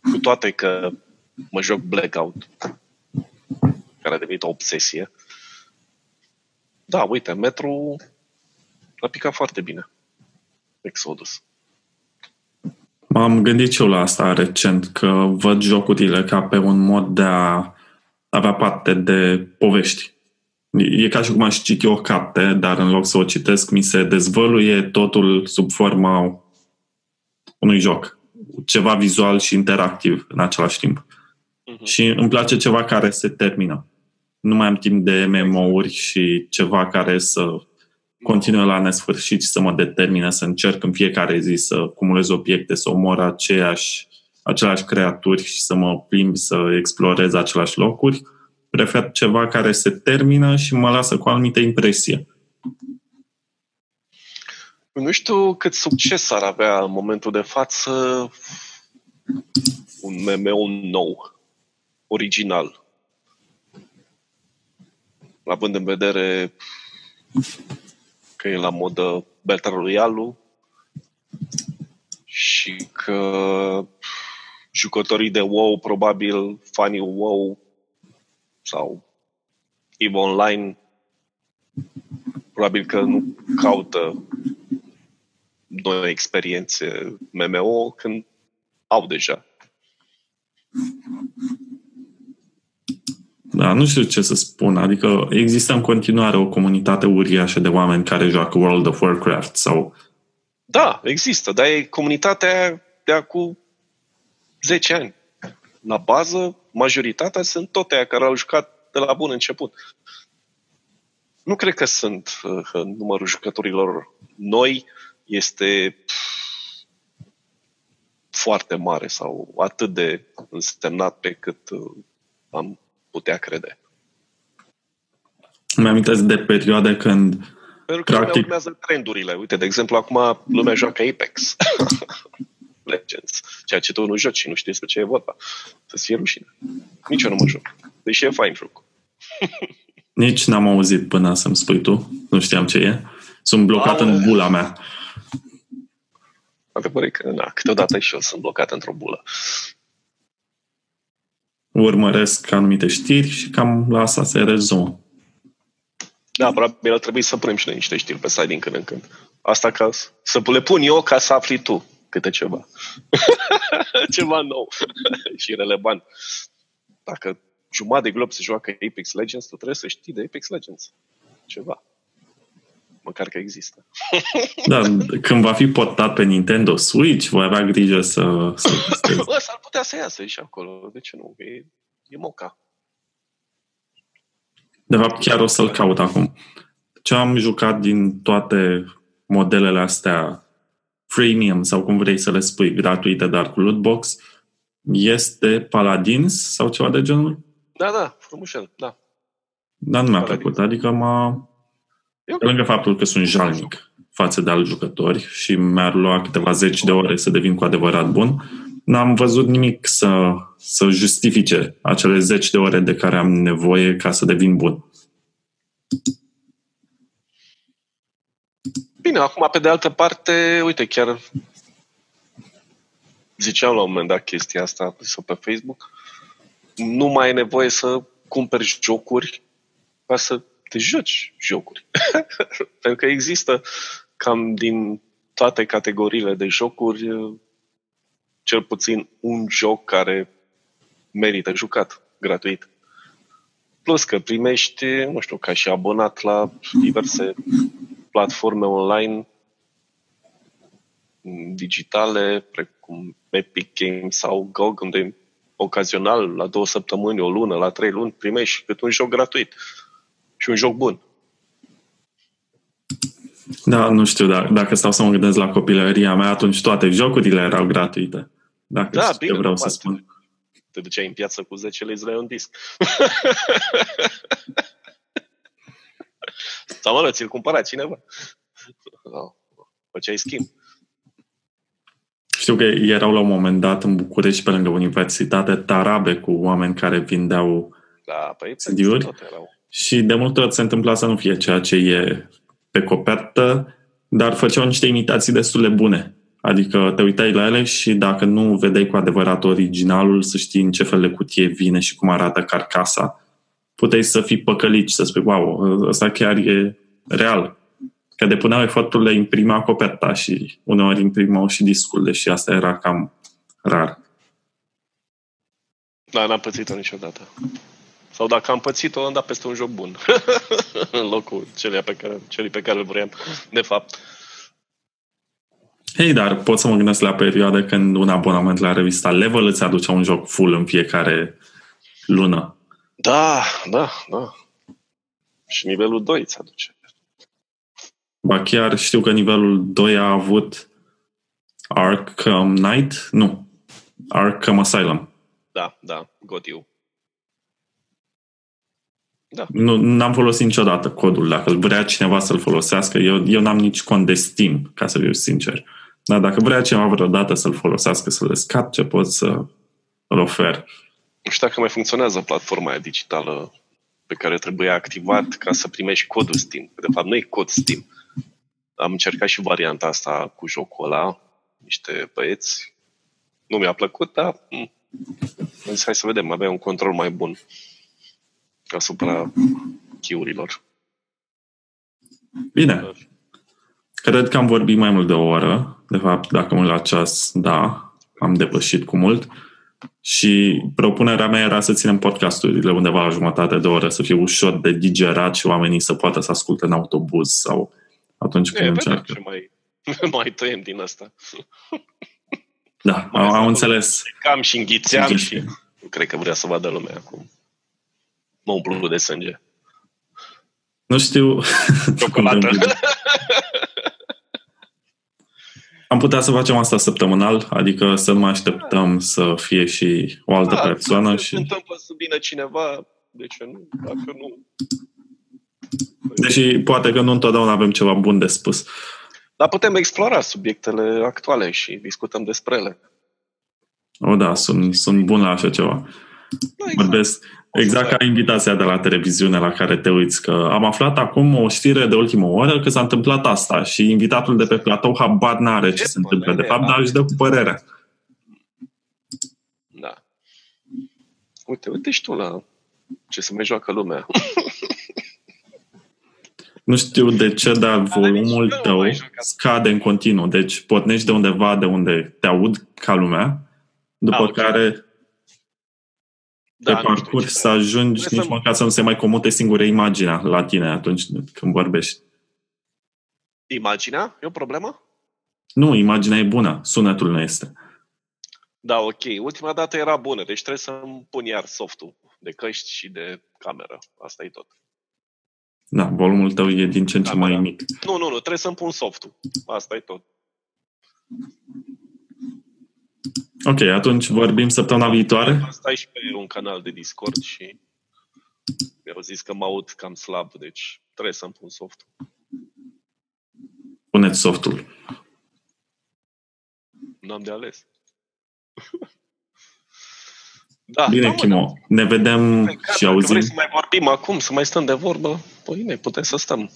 cu toate că mă joc Blackout, care a devenit o obsesie, da, uite, Metro a picat foarte bine. Exodus. M-am gândit și eu la asta recent, că văd jocurile ca pe un mod de a avea parte de povești. E ca și cum aș citi o carte, dar în loc să o citesc, mi se dezvăluie totul sub forma unui joc. Ceva vizual și interactiv în același timp. Uh-huh. Și îmi place ceva care se termină. Nu mai am timp de MMO-uri și ceva care să continue la nesfârșit și să mă determine să încerc în fiecare zi să cumulez obiecte, să omor aceeași, aceleași creaturi și să mă plimb să explorez aceleași locuri. Prefer ceva care se termină și mă lasă cu o anumită impresie. Nu știu cât succes ar avea în momentul de față un MMO nou, original. Având în vedere că e la modă Battle royale și că jucătorii de WoW, probabil fanii WoW sau EVE Online, probabil că nu caută noi experiențe MMO când au deja. Da, nu știu ce să spun. Adică există în continuare o comunitate uriașă de oameni care joacă World of Warcraft sau... Da, există, dar e comunitatea de acum 10 ani. La bază, majoritatea sunt tot aia care au jucat de la bun început. Nu cred că sunt uh, numărul jucătorilor noi este foarte mare sau atât de însemnat pe cât uh, am putea crede. Îmi amintesc de perioade când pentru că Practic... lumea urmează trendurile. Uite, de exemplu, acum lumea joacă Apex. Legends. Ceea ce tu nu joci și nu știi despre ce e vorba. Să-ți fie rușine. Nici eu nu mă joc. Deși e fain joc. Nici n-am auzit până să-mi spui tu. Nu știam ce e. Sunt blocat în bula mea. Adevărul că, na, câteodată și eu sunt blocat într-o bulă urmăresc anumite știri și cam la asta se rezumă. Da, probabil ar trebui să punem și noi niște știri pe site din când în când. Asta ca să le pun eu ca să afli tu câte ceva. ceva nou și relevant. Dacă jumătate de glob se joacă Apex Legends, tu trebuie să știi de Apex Legends. Ceva. Măcar că există. da, când va fi portat pe Nintendo Switch, voi avea grijă să... să s-ar putea să iasă și acolo. De ce nu? E, e moca. De fapt, chiar o să-l caut acum. Ce am jucat din toate modelele astea freemium sau cum vrei să le spui, gratuite, dar cu lootbox, este Paladins sau ceva de genul? Da, da, frumușel, da. Dar nu mi-a plăcut. Adică m-a... Pe lângă faptul că sunt jalnic față de alți jucători și mi-ar lua câteva zeci de ore să devin cu adevărat bun, n-am văzut nimic să, să justifice acele zeci de ore de care am nevoie ca să devin bun. Bine, acum, pe de altă parte, uite, chiar ziceam la un moment dat chestia asta sau pe Facebook, nu mai e nevoie să cumperi jocuri ca să te joci jocuri. Pentru că există cam din toate categoriile de jocuri cel puțin un joc care merită jucat gratuit. Plus că primești, nu știu, ca și abonat la diverse platforme online digitale, precum Epic Games sau GOG, unde ocazional, la două săptămâni, o lună, la trei luni, primești cât un joc gratuit și un joc bun. Da, nu știu, dacă, dacă stau să mă gândesc la copilăria mea, atunci toate jocurile erau gratuite. Dacă da, știu bine, vreau să spun. Te duceai în piață cu 10 lei la un disc. Sau mă rog, ți-l cumpăra cineva. Făceai schimb. Știu că erau la un moment dat în București, pe lângă universitate, tarabe cu oameni care vindeau da, păi, CD-uri. Și de multe ori se întâmpla să nu fie ceea ce e pe copertă, dar făceau niște imitații destul de bune. Adică te uitai la ele și dacă nu vedeai cu adevărat originalul, să știi în ce fel de cutie vine și cum arată carcasa, puteai să fii păcălit și să spui, wow, ăsta chiar e real. Că depuneau efortul de imprima coperta și uneori imprimau și discul, deși asta era cam rar. Da, n-am pățit-o niciodată. Sau dacă am pățit-o, am dat peste un joc bun. în locul celui pe care, celui pe care îl vreau, de fapt. Hei, dar pot să mă gândesc la perioade când un abonament la revista Level îți aducea un joc full în fiecare lună. Da, da, da. Și nivelul 2 îți aduce. Ba chiar știu că nivelul 2 a avut Arkham Knight? Nu. Arkham Asylum. Da, da, got you. Da. Nu, n-am folosit niciodată codul. Dacă îl vrea cineva să-l folosească, eu, eu n-am nici cont de Steam, ca să fiu sincer. Dar dacă vrea cineva vreodată să-l folosească, să-l ce pot să îl ofer. Nu știu dacă mai funcționează platforma aia digitală pe care trebuie activat ca să primești codul Steam. De fapt, nu e cod Steam. Am încercat și varianta asta cu jocul ăla, niște băieți. Nu mi-a plăcut, dar m- zis, hai să vedem, avea un control mai bun asupra chiurilor. Bine. Cred că am vorbit mai mult de o oră. De fapt, dacă mă la ceas, da, am depășit cu mult. Și propunerea mea era să ținem podcasturile undeva la jumătate de oră, să fie ușor de digerat și oamenii să poată să asculte în autobuz sau atunci când e, încearcă. Ce mai, mai tăiem din asta. Da, am, am înțeles. Cam și înghițeam și nu cred că vrea să vadă lumea acum. Mă umplu de sânge. Nu știu. Ciocolată. Am putea să facem asta săptămânal, adică să nu mai așteptăm da. să fie și o altă da, persoană. Și... Se întâmplă să vină cineva, de ce nu? Dacă nu... Deși poate că nu întotdeauna avem ceva bun de spus. Dar putem explora subiectele actuale și discutăm despre ele. O, da, sunt, sunt bun la așa ceva. Da, exact. Vorbesc, Exact ca invitația de la televiziune la care te uiți, că am aflat acum o știre de ultimă oră că s-a întâmplat asta și invitatul de pe platou habar n-are ce, ce se întâmplă de fapt, dar își dă cu părerea. Da. Uite, uite și tu la ce să mai joacă lumea. Nu știu de ce, dar volumul tău scade în continuu. Deci pornești de undeva de unde te aud ca lumea, după A, okay. care da, pe parcurs să ajungi Trebuie nici să... măcar să nu se mai comute singure imaginea la tine atunci când vorbești. Imaginea? E o problemă? Nu, imaginea e bună, sunetul nu este. Da, ok. Ultima dată era bună, deci trebuie să-mi pun iar softul de căști și de cameră. Asta e tot. Da, volumul tău e din ce în ce mai mic. Nu, nu, nu, trebuie să-mi pun softul. Asta e tot. Ok, atunci vorbim săptămâna viitoare. Stai și pe un canal de Discord și mi-au zis că mă aud cam slab, deci trebuie să-mi pun softul. Puneți softul. N-am de ales. da, Bine, da, Chimo. Da. Ne vedem Păi, și auzim. Vrei să mai vorbim acum, să mai stăm de vorbă? Păi ne putem să stăm.